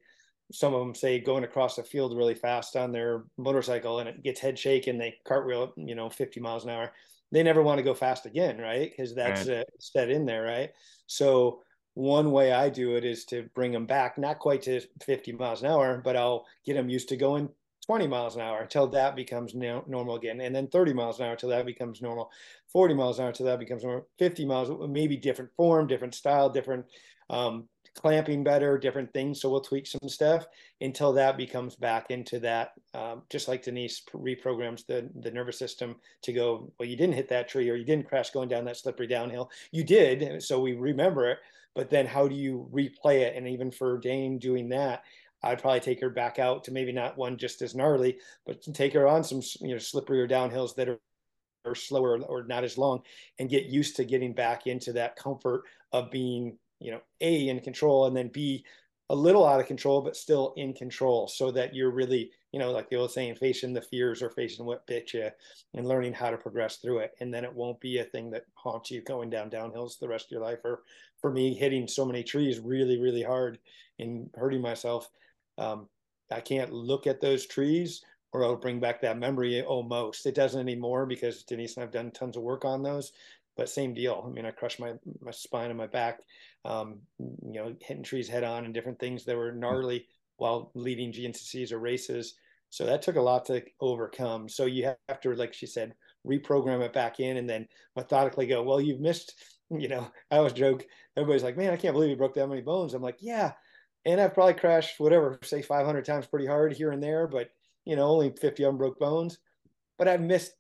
some of them say going across the field really fast on their motorcycle, and it gets head shake, and they cartwheel, you know, 50 miles an hour. They never want to go fast again, right? Because that's right. uh, set in there, right? So one way I do it is to bring them back, not quite to 50 miles an hour, but I'll get them used to going 20 miles an hour until that becomes no, normal again and then 30 miles an hour until that becomes normal 40 miles an hour until that becomes normal 50 miles maybe different form different style different um, clamping better, different things. So we'll tweak some stuff until that becomes back into that. Um, just like Denise reprograms the the nervous system to go. Well, you didn't hit that tree, or you didn't crash going down that slippery downhill. You did, so we remember it. But then, how do you replay it? And even for Dane doing that, I'd probably take her back out to maybe not one just as gnarly, but take her on some you know slipperier downhills that are or slower or not as long and get used to getting back into that comfort of being you know a in control and then b a little out of control but still in control so that you're really you know like the old saying facing the fears or facing what bit you and learning how to progress through it. And then it won't be a thing that haunts you going down downhills the rest of your life. Or for me hitting so many trees really really hard and hurting myself um, i can't look at those trees or it'll bring back that memory almost. It doesn't anymore because Denise and I've done tons of work on those. But same deal. I mean, I crushed my my spine and my back, um, you know, hitting trees head on and different things that were gnarly while leading GNCCs or races. So that took a lot to overcome. So you have to, like she said, reprogram it back in and then methodically go, well, you've missed, you know, I always joke, everybody's like, man, I can't believe you broke that many bones. I'm like, yeah. And I've probably crashed whatever, say 500 times pretty hard here and there, but you know, only 50 of them broke bones, but I've missed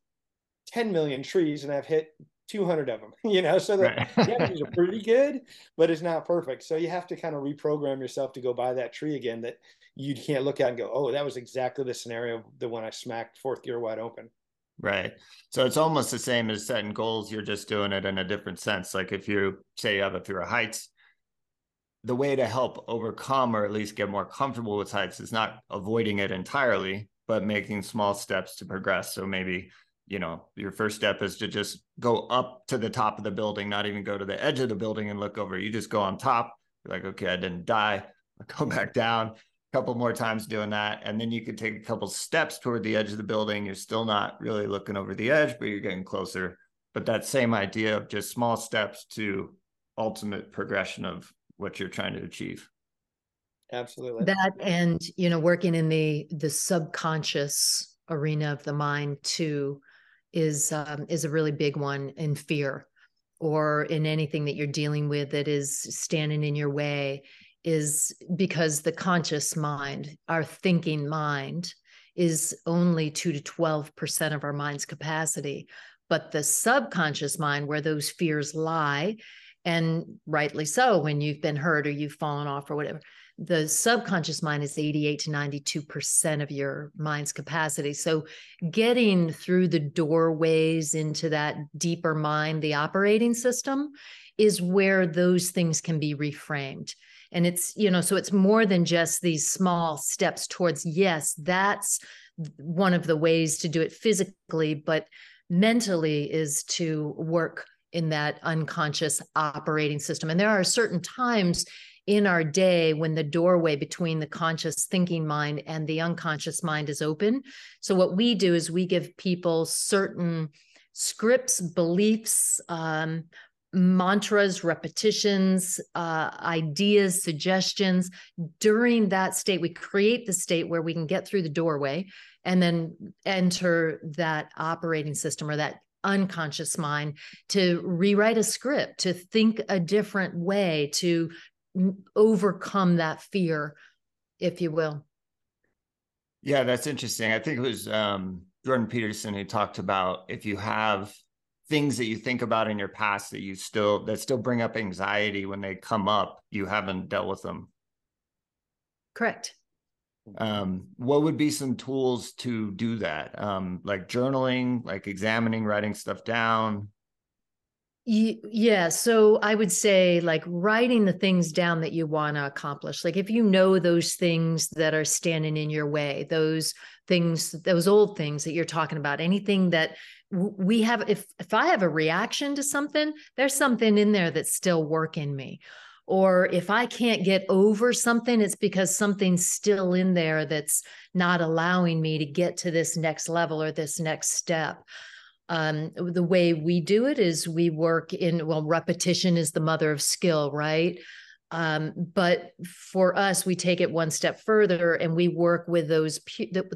10 million trees and I've hit 200 of them, you know, so the right. are pretty good, but it's not perfect. So you have to kind of reprogram yourself to go by that tree again that you can't look at and go, oh, that was exactly the scenario the one I smacked fourth gear wide open. Right. So it's almost the same as setting goals. You're just doing it in a different sense. Like if you say you have a fear of heights, the way to help overcome or at least get more comfortable with heights is not avoiding it entirely, but making small steps to progress. So maybe, you know, your first step is to just go up to the top of the building, not even go to the edge of the building and look over. You just go on top. You're like, okay, I didn't die. I'll go back down a couple more times doing that. And then you could take a couple steps toward the edge of the building. You're still not really looking over the edge, but you're getting closer. But that same idea of just small steps to ultimate progression of what you're trying to achieve. Absolutely. That and you know working in the the subconscious arena of the mind too is um, is a really big one in fear or in anything that you're dealing with that is standing in your way is because the conscious mind our thinking mind is only 2 to 12% of our mind's capacity. But the subconscious mind where those fears lie and rightly so when you've been hurt or you've fallen off or whatever the subconscious mind is 88 to 92% of your mind's capacity. So, getting through the doorways into that deeper mind, the operating system, is where those things can be reframed. And it's, you know, so it's more than just these small steps towards, yes, that's one of the ways to do it physically, but mentally is to work in that unconscious operating system. And there are certain times in our day when the doorway between the conscious thinking mind and the unconscious mind is open. So, what we do is we give people certain scripts, beliefs, um, mantras, repetitions, uh, ideas, suggestions. During that state, we create the state where we can get through the doorway and then enter that operating system or that unconscious mind to rewrite a script, to think a different way, to overcome that fear, if you will. Yeah, that's interesting. I think it was um, Jordan Peterson who talked about if you have things that you think about in your past that you still that still bring up anxiety when they come up, you haven't dealt with them. Correct. Um, what would be some tools to do that? Um, like journaling, like examining, writing stuff down. Yeah. So I would say like writing the things down that you want to accomplish. Like if you know those things that are standing in your way, those things, those old things that you're talking about, anything that we have, if, if I have a reaction to something, there's something in there that's still working me. Or if I can't get over something, it's because something's still in there that's not allowing me to get to this next level or this next step. Um, the way we do it is we work in well repetition is the mother of skill right? Um, but for us we take it one step further and we work with those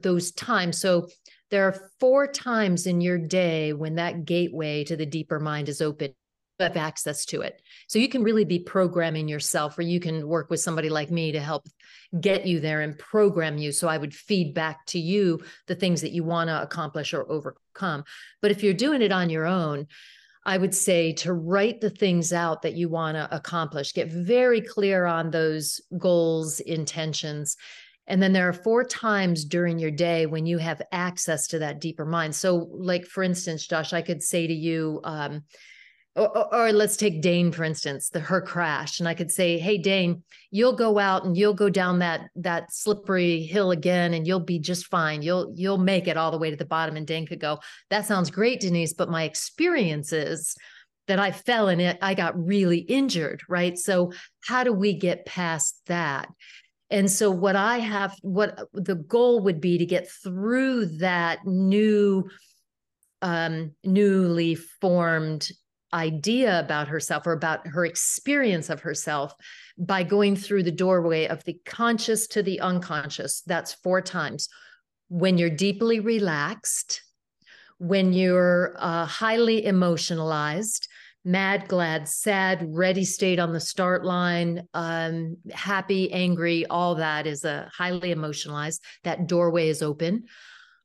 those times. So there are four times in your day when that gateway to the deeper mind is open have access to it. So you can really be programming yourself, or you can work with somebody like me to help get you there and program you. So I would feed back to you the things that you want to accomplish or overcome. But if you're doing it on your own, I would say to write the things out that you want to accomplish, get very clear on those goals, intentions. And then there are four times during your day when you have access to that deeper mind. So, like for instance, Josh, I could say to you, um, or, or, let's take Dane for instance, the her crash, and I could say, "Hey Dane, you'll go out and you'll go down that that slippery hill again, and you'll be just fine. You'll you'll make it all the way to the bottom." And Dane could go, "That sounds great, Denise, but my experience is that I fell in it. I got really injured, right? So how do we get past that?" And so what I have, what the goal would be to get through that new um, newly formed idea about herself or about her experience of herself by going through the doorway of the conscious to the unconscious. That's four times. When you're deeply relaxed, when you're uh, highly emotionalized, mad, glad, sad, ready state on the start line, um, happy, angry, all that is a highly emotionalized. That doorway is open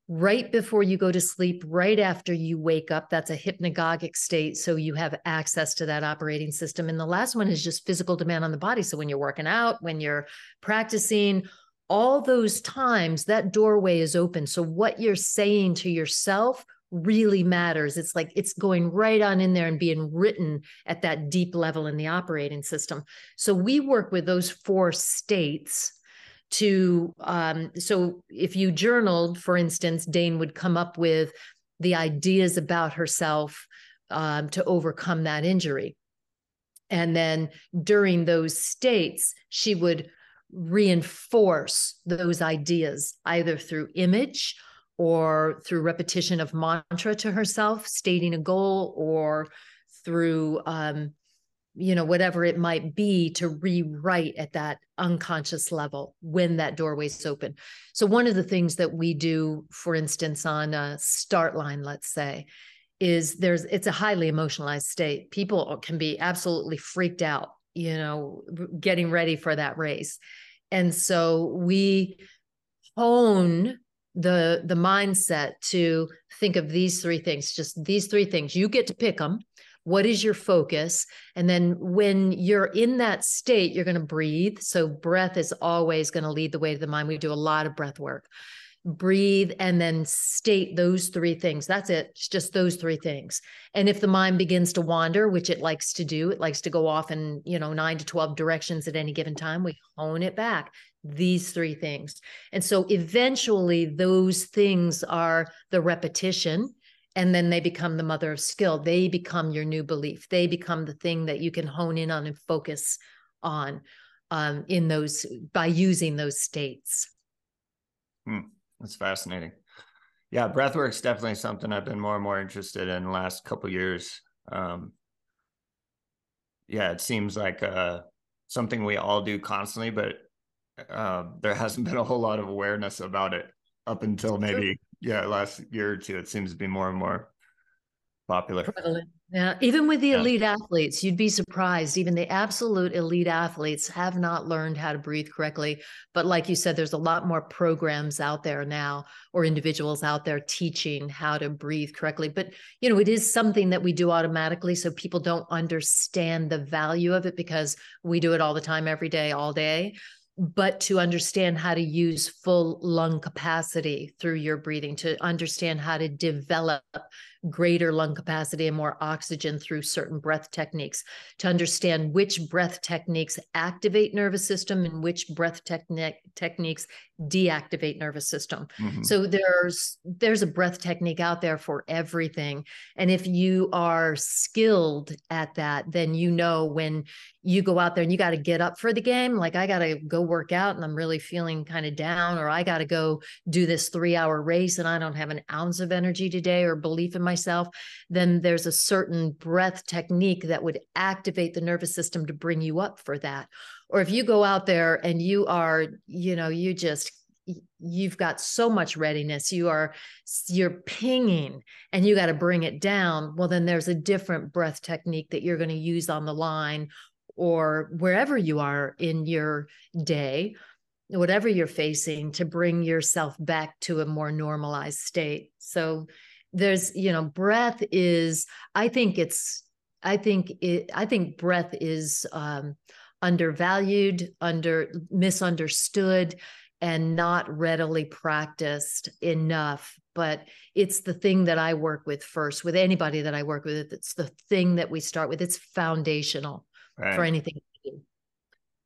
right before you go to sleep, right after you wake up. That's a hypnagogic state. So you have access to that operating system. And the last one is just physical demand on the body. So when you're working out, when you're practicing, all those times that doorway is open. So what you're saying to yourself really matters. It's like it's going right on in there and being written at that deep level in the operating system. So we work with those four states to um, so if you journaled for instance dane would come up with the ideas about herself um, to overcome that injury. And then during those states she would reinforce those ideas either through image or through repetition of mantra to herself stating a goal or through um, you know whatever it might be to rewrite at that unconscious level when that doorway's open. So one of the things that we do for instance on a start line let's say is there's it's a highly emotionalized state. People can be absolutely freaked out you know getting ready for that race. And so we hone the the mindset to think of these three things just these three things. You get to pick them what is your focus? And then when you're in that state, you're going to breathe. So breath is always going to lead the way to the mind. We do a lot of breath work. Breathe and then state those three things. That's it. It's just those three things. And if the mind begins to wander, which it likes to do, it likes to go off in, you know, nine to 12 directions at any given time, we hone it back these three things. And so eventually those things are the repetition and then they become the mother of skill. They become your new belief. They become the thing that you can hone in on and focus on um, in those by using those states. Hmm. that's fascinating. Yeah breathwork is definitely something i've been more and more interested in the last couple years. Um, yeah it seems like uh, something we all do constantly but uh, there hasn't been a whole lot of awareness about it up until maybe yeah, last year or two, it seems to be more and more popular. Prevalent. Yeah, even with the yeah. elite athletes, you'd be surprised. Even the absolute elite athletes have not learned how to breathe correctly. But like you said, there's a lot more programs out there now, or individuals out there teaching how to breathe correctly. But you know, it is something that we do automatically, so people don't understand the value of it because we do it all the time, every day, all day but to understand how to use full lung capacity through your breathing, to understand how to develop greater lung capacity and more oxygen through certain breath techniques, to understand which breath techniques activate nervous system and which breath technique techniques deactivate nervous system. Mm-hmm. So there's there's a breath technique out there for everything. And if you are skilled at that, then you know when you go out there and you got to get up for the game, like I got to go work out and I'm really feeling kind of down or I got to go do this 3-hour race and I don't have an ounce of energy today or belief in myself, then there's a certain breath technique that would activate the nervous system to bring you up for that. Or if you go out there and you are you know you just you've got so much readiness you are you're pinging and you got to bring it down well then there's a different breath technique that you're going to use on the line or wherever you are in your day whatever you're facing to bring yourself back to a more normalized state. So there's you know breath is i think it's i think it i think breath is um undervalued under misunderstood and not readily practiced enough. But it's the thing that i work with first with anybody that i work with it's the thing that we start with. It's foundational right. for anything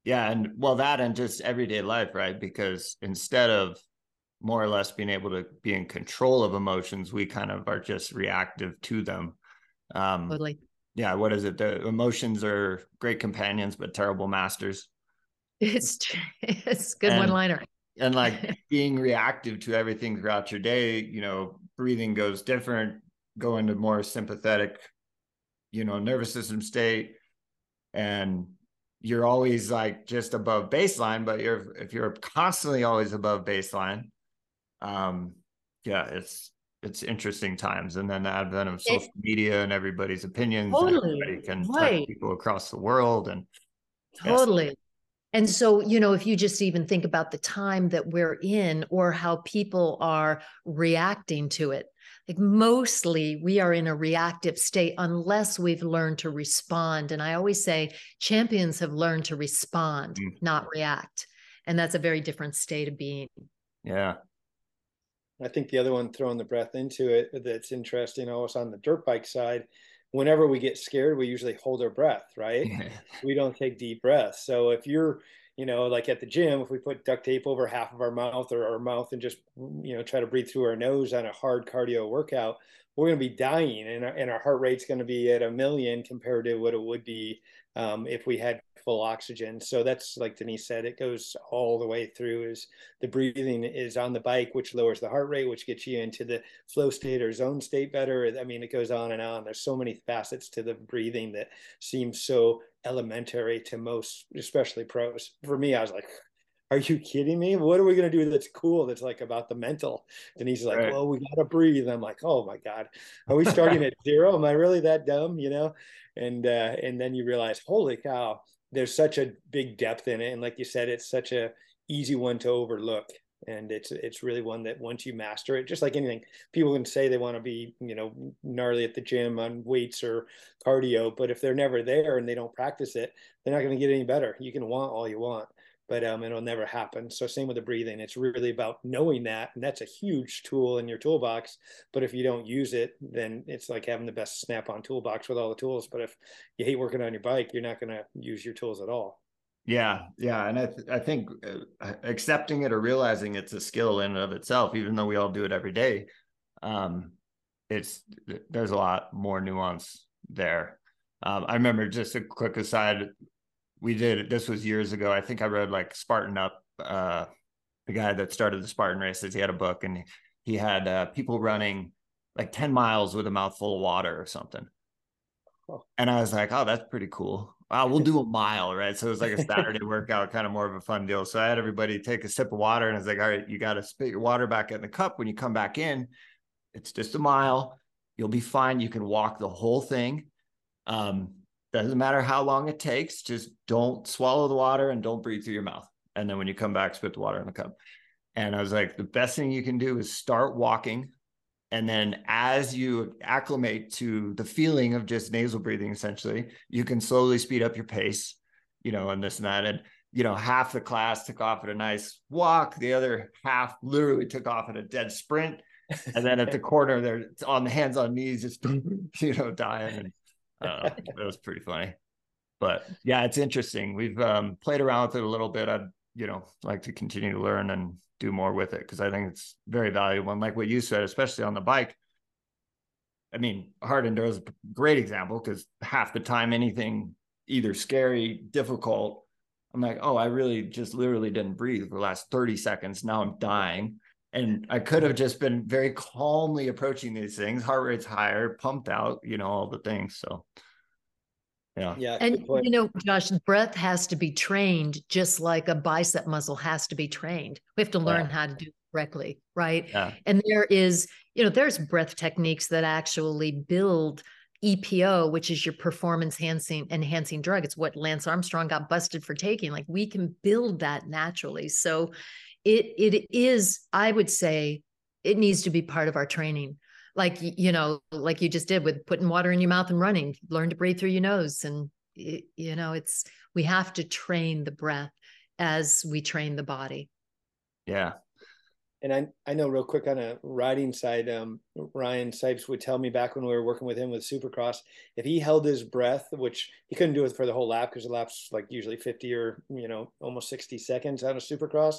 yeah and well that and just everyday life right? Because instead of more or less being able to be in control of emotions we kind of are just reactive to them. Um totally. yeah what is it? The emotions are great companions but terrible masters. It's it's good one liner and like being reactive to everything throughout your day you know breathing goes different go into more sympathetic you know nervous system state. And you're always like just above baseline but you're if you're constantly always above baseline um yeah it's it's interesting times. And then the advent of social it, media and everybody's opinions totally, everybody can right. touch people across the world and totally. Yes. and so you know if you just even think about the time that we're in or how people are reacting to it like mostly we are in a reactive state unless we've learned to respond. And i always say champions have learned to respond mm. not react. And that's a very different state of being. Yeah i think the other one throwing the breath into it that's interesting also on the dirt bike side whenever we get scared we usually hold our breath right yeah. we don't take deep breaths so if you're you know, like at the gym, if we put duct tape over half of our mouth or our mouth and just, you know, try to breathe through our nose on a hard cardio workout, we're going to be dying and our, and our heart rate's going to be at a million compared to what it would be um, if we had full oxygen. So that's like Denise said, it goes all the way through is the breathing is on the bike, which lowers the heart rate, which gets you into the flow state or zone state better. I mean, it goes on and on. There's so many facets to the breathing that seems so elementary to most, especially pros. For me, I was like, are you kidding me? What are we going to do that's cool? That's like about the mental. And he's like, right. well, we got to breathe. I'm like, oh my God, are we starting at zero? Am I really that dumb? You know? And, uh, and then you realize, holy cow, there's such a big depth in it. And like you said, it's such a easy one to overlook. And it's it's really one that once you master it just like anything people can say they want to be you know gnarly at the gym on weights or cardio but if they're never there and they don't practice it they're not going to get any better. You can want all you want but um, it'll never happen. So same with the breathing. It's really about knowing that and that's a huge tool in your toolbox. But if you don't use it then it's like having the best snap on toolbox with all the tools. But if you hate working on your bike you're not going to use your tools at all. Yeah, yeah, and I th- I think uh, accepting it or realizing it's a skill in and of itself, even though we all do it every day, um, it's there's a lot more nuance there. Um, I remember just a quick aside, we did this was years ago. I think I read like Spartan Up, uh, the guy that started the Spartan races. He had a book and he had uh, people running like ten miles with a mouthful of water or something. Oh. And I was like, oh, that's pretty cool wow, we'll do a mile, right? So it was like a Saturday workout, kind of more of a fun deal. So I had everybody take a sip of water, and I was like, all right, you got to spit your water back in the cup when you come back in. It's just a mile. You'll be fine. You can walk the whole thing. Um, doesn't matter how long it takes. Just don't swallow the water and don't breathe through your mouth. And then when you come back, spit the water in the cup. And I was like, the best thing you can do is start walking and then as you acclimate to the feeling of just nasal breathing, essentially, you can slowly speed up your pace, you know, and this and that. And, you know, half the class took off at a nice walk. The other half literally took off at a dead sprint. And then at the corner, they're on the hands on knees, just, you know, dying. And uh, it was pretty funny. But yeah, it's interesting. We've um, played around with it a little bit. I'd, you know, like to continue to learn and do more with it because I think it's very valuable. And like what you said, especially on the bike, I mean, hard enduro is a great example because half the time anything either scary, difficult, I'm like, oh, I really just literally didn't breathe for the last 30 seconds. Now I'm dying. And I could have just been very calmly approaching these things, heart rate's higher, pumped out, you know, all the things. So Yeah. Yeah. And you know, Josh, breath has to be trained just like a bicep muscle has to be trained. We have to learn yeah. how to do it correctly, right? Yeah. And there is, you know, there's breath techniques that actually build EPO, which is your performance enhancing enhancing drug. It's what Lance Armstrong got busted for taking. Like we can build that naturally. So it it is, I would say, it needs to be part of our training. Like you know like you just did with putting water in your mouth and running learn to breathe through your nose. And you know it's we have to train the breath as we train the body. Yeah. And I, I know real quick on a riding side, um, Ryan Sipes would tell me back when we were working with him with Supercross, if he held his breath, which he couldn't do it for the whole lap because the lap's like usually 50 or, you know, almost 60 seconds on a Supercross.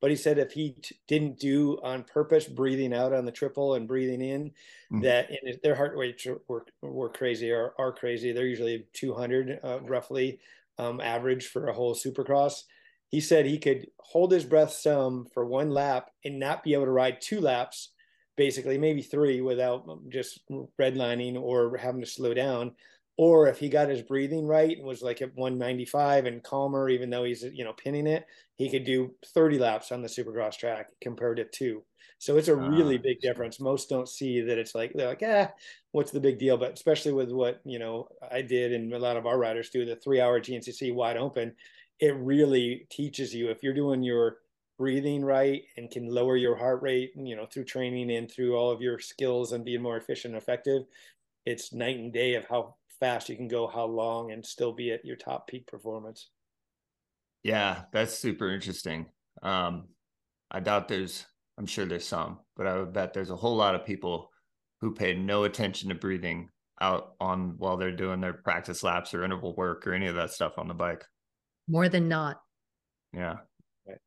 But he said if he t- didn't do on purpose breathing out on the triple and breathing in, mm. that and their heart rates were were crazy or are crazy. They're usually 200 uh, roughly um, average for a whole Supercross. He said he could hold his breath some for one lap and not be able to ride two laps, basically maybe three, without just redlining or having to slow down or if he got his breathing right and was like at 195 and calmer even though he's you know pinning it he could do 30 laps on the supercross track compared to two. So it's a really uh, big difference. Most don't see that it's like they're like ah what's the big deal? But especially with what you know i did and a lot of our riders do the three hour gncc wide open it really teaches you if you're doing your breathing right and can lower your heart rate you know through training and through all of your skills and being more efficient and effective it's night and day of how fast you can go, how long, and still be at your top peak performance. Yeah, that's super interesting. Um, I doubt there's, I'm sure there's some, but I would bet there's a whole lot of people who pay no attention to breathing out on while they're doing their practice laps or interval work or any of that stuff on the bike. More than not. Yeah. Right.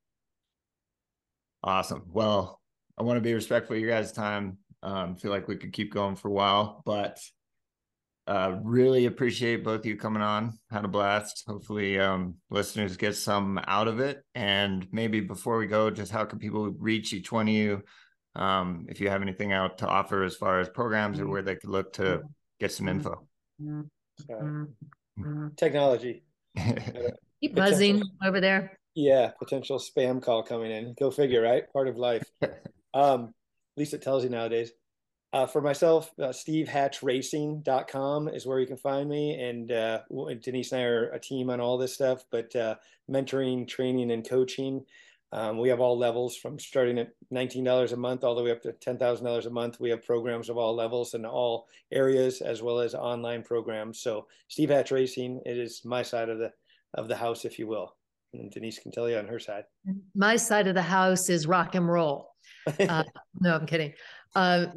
Awesome. Well, I want to be respectful of your guys' time. Um, feel like we could keep going for a while, but uh, really appreciate both of you coming on. Had a blast. Hopefully, um, listeners get some out of it. And maybe before we go, just how can people reach each one of you? Um, if you have anything out to offer as far as programs or where they could look to get some info. technology. Keep buzzing over there. Yeah, potential spam call coming in. Go figure, right? Part of life. um, at least it tells you nowadays. Uh, for myself, uh, stevehatchracing.com is where you can find me. And uh, Denise and I are a team on all this stuff, but uh, mentoring, training, and coaching. Um, we have all levels from starting at $19 a month all the way up to $10,000 a month. We have programs of all levels and all areas, as well as online programs. So Steve Hatch Racing, it is my side of the of the house, if you will. And Denise can tell you on her side. My side of the house is rock and roll. Uh, no, I'm kidding. Uh,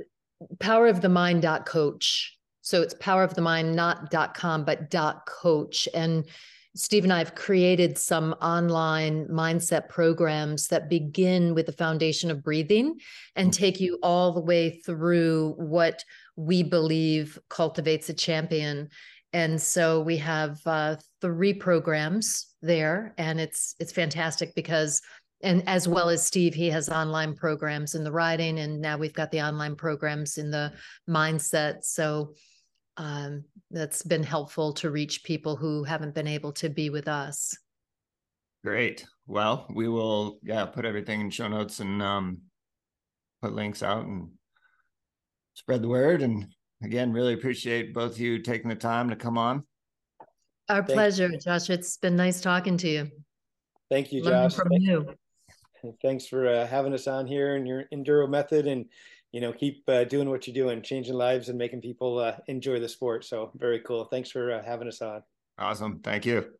powerofthemind.coach. So it's power powerofthemind, not dot .com, but .coach. And Steve and I have created some online mindset programs that begin with the foundation of breathing and mm-hmm. take you all the way through what we believe cultivates a champion. And so we have uh, three programs there, and it's it's fantastic because and as well as Steve, he has online programs in the writing, and now we've got the online programs in the mindset. So um, that's been helpful to reach people who haven't been able to be with us. Great. Well, we will yeah put everything in show notes and um, put links out and spread the word. And again, really appreciate both of you taking the time to come on. Our Thank pleasure, you. Josh. It's been nice talking to you. Thank you, Josh. from Thank you thanks for uh, having us on here and your enduro method and you know keep uh, doing what you're doing changing lives and making people uh, enjoy the sport. So very cool. Thanks for uh, having us on. Awesome. Thank you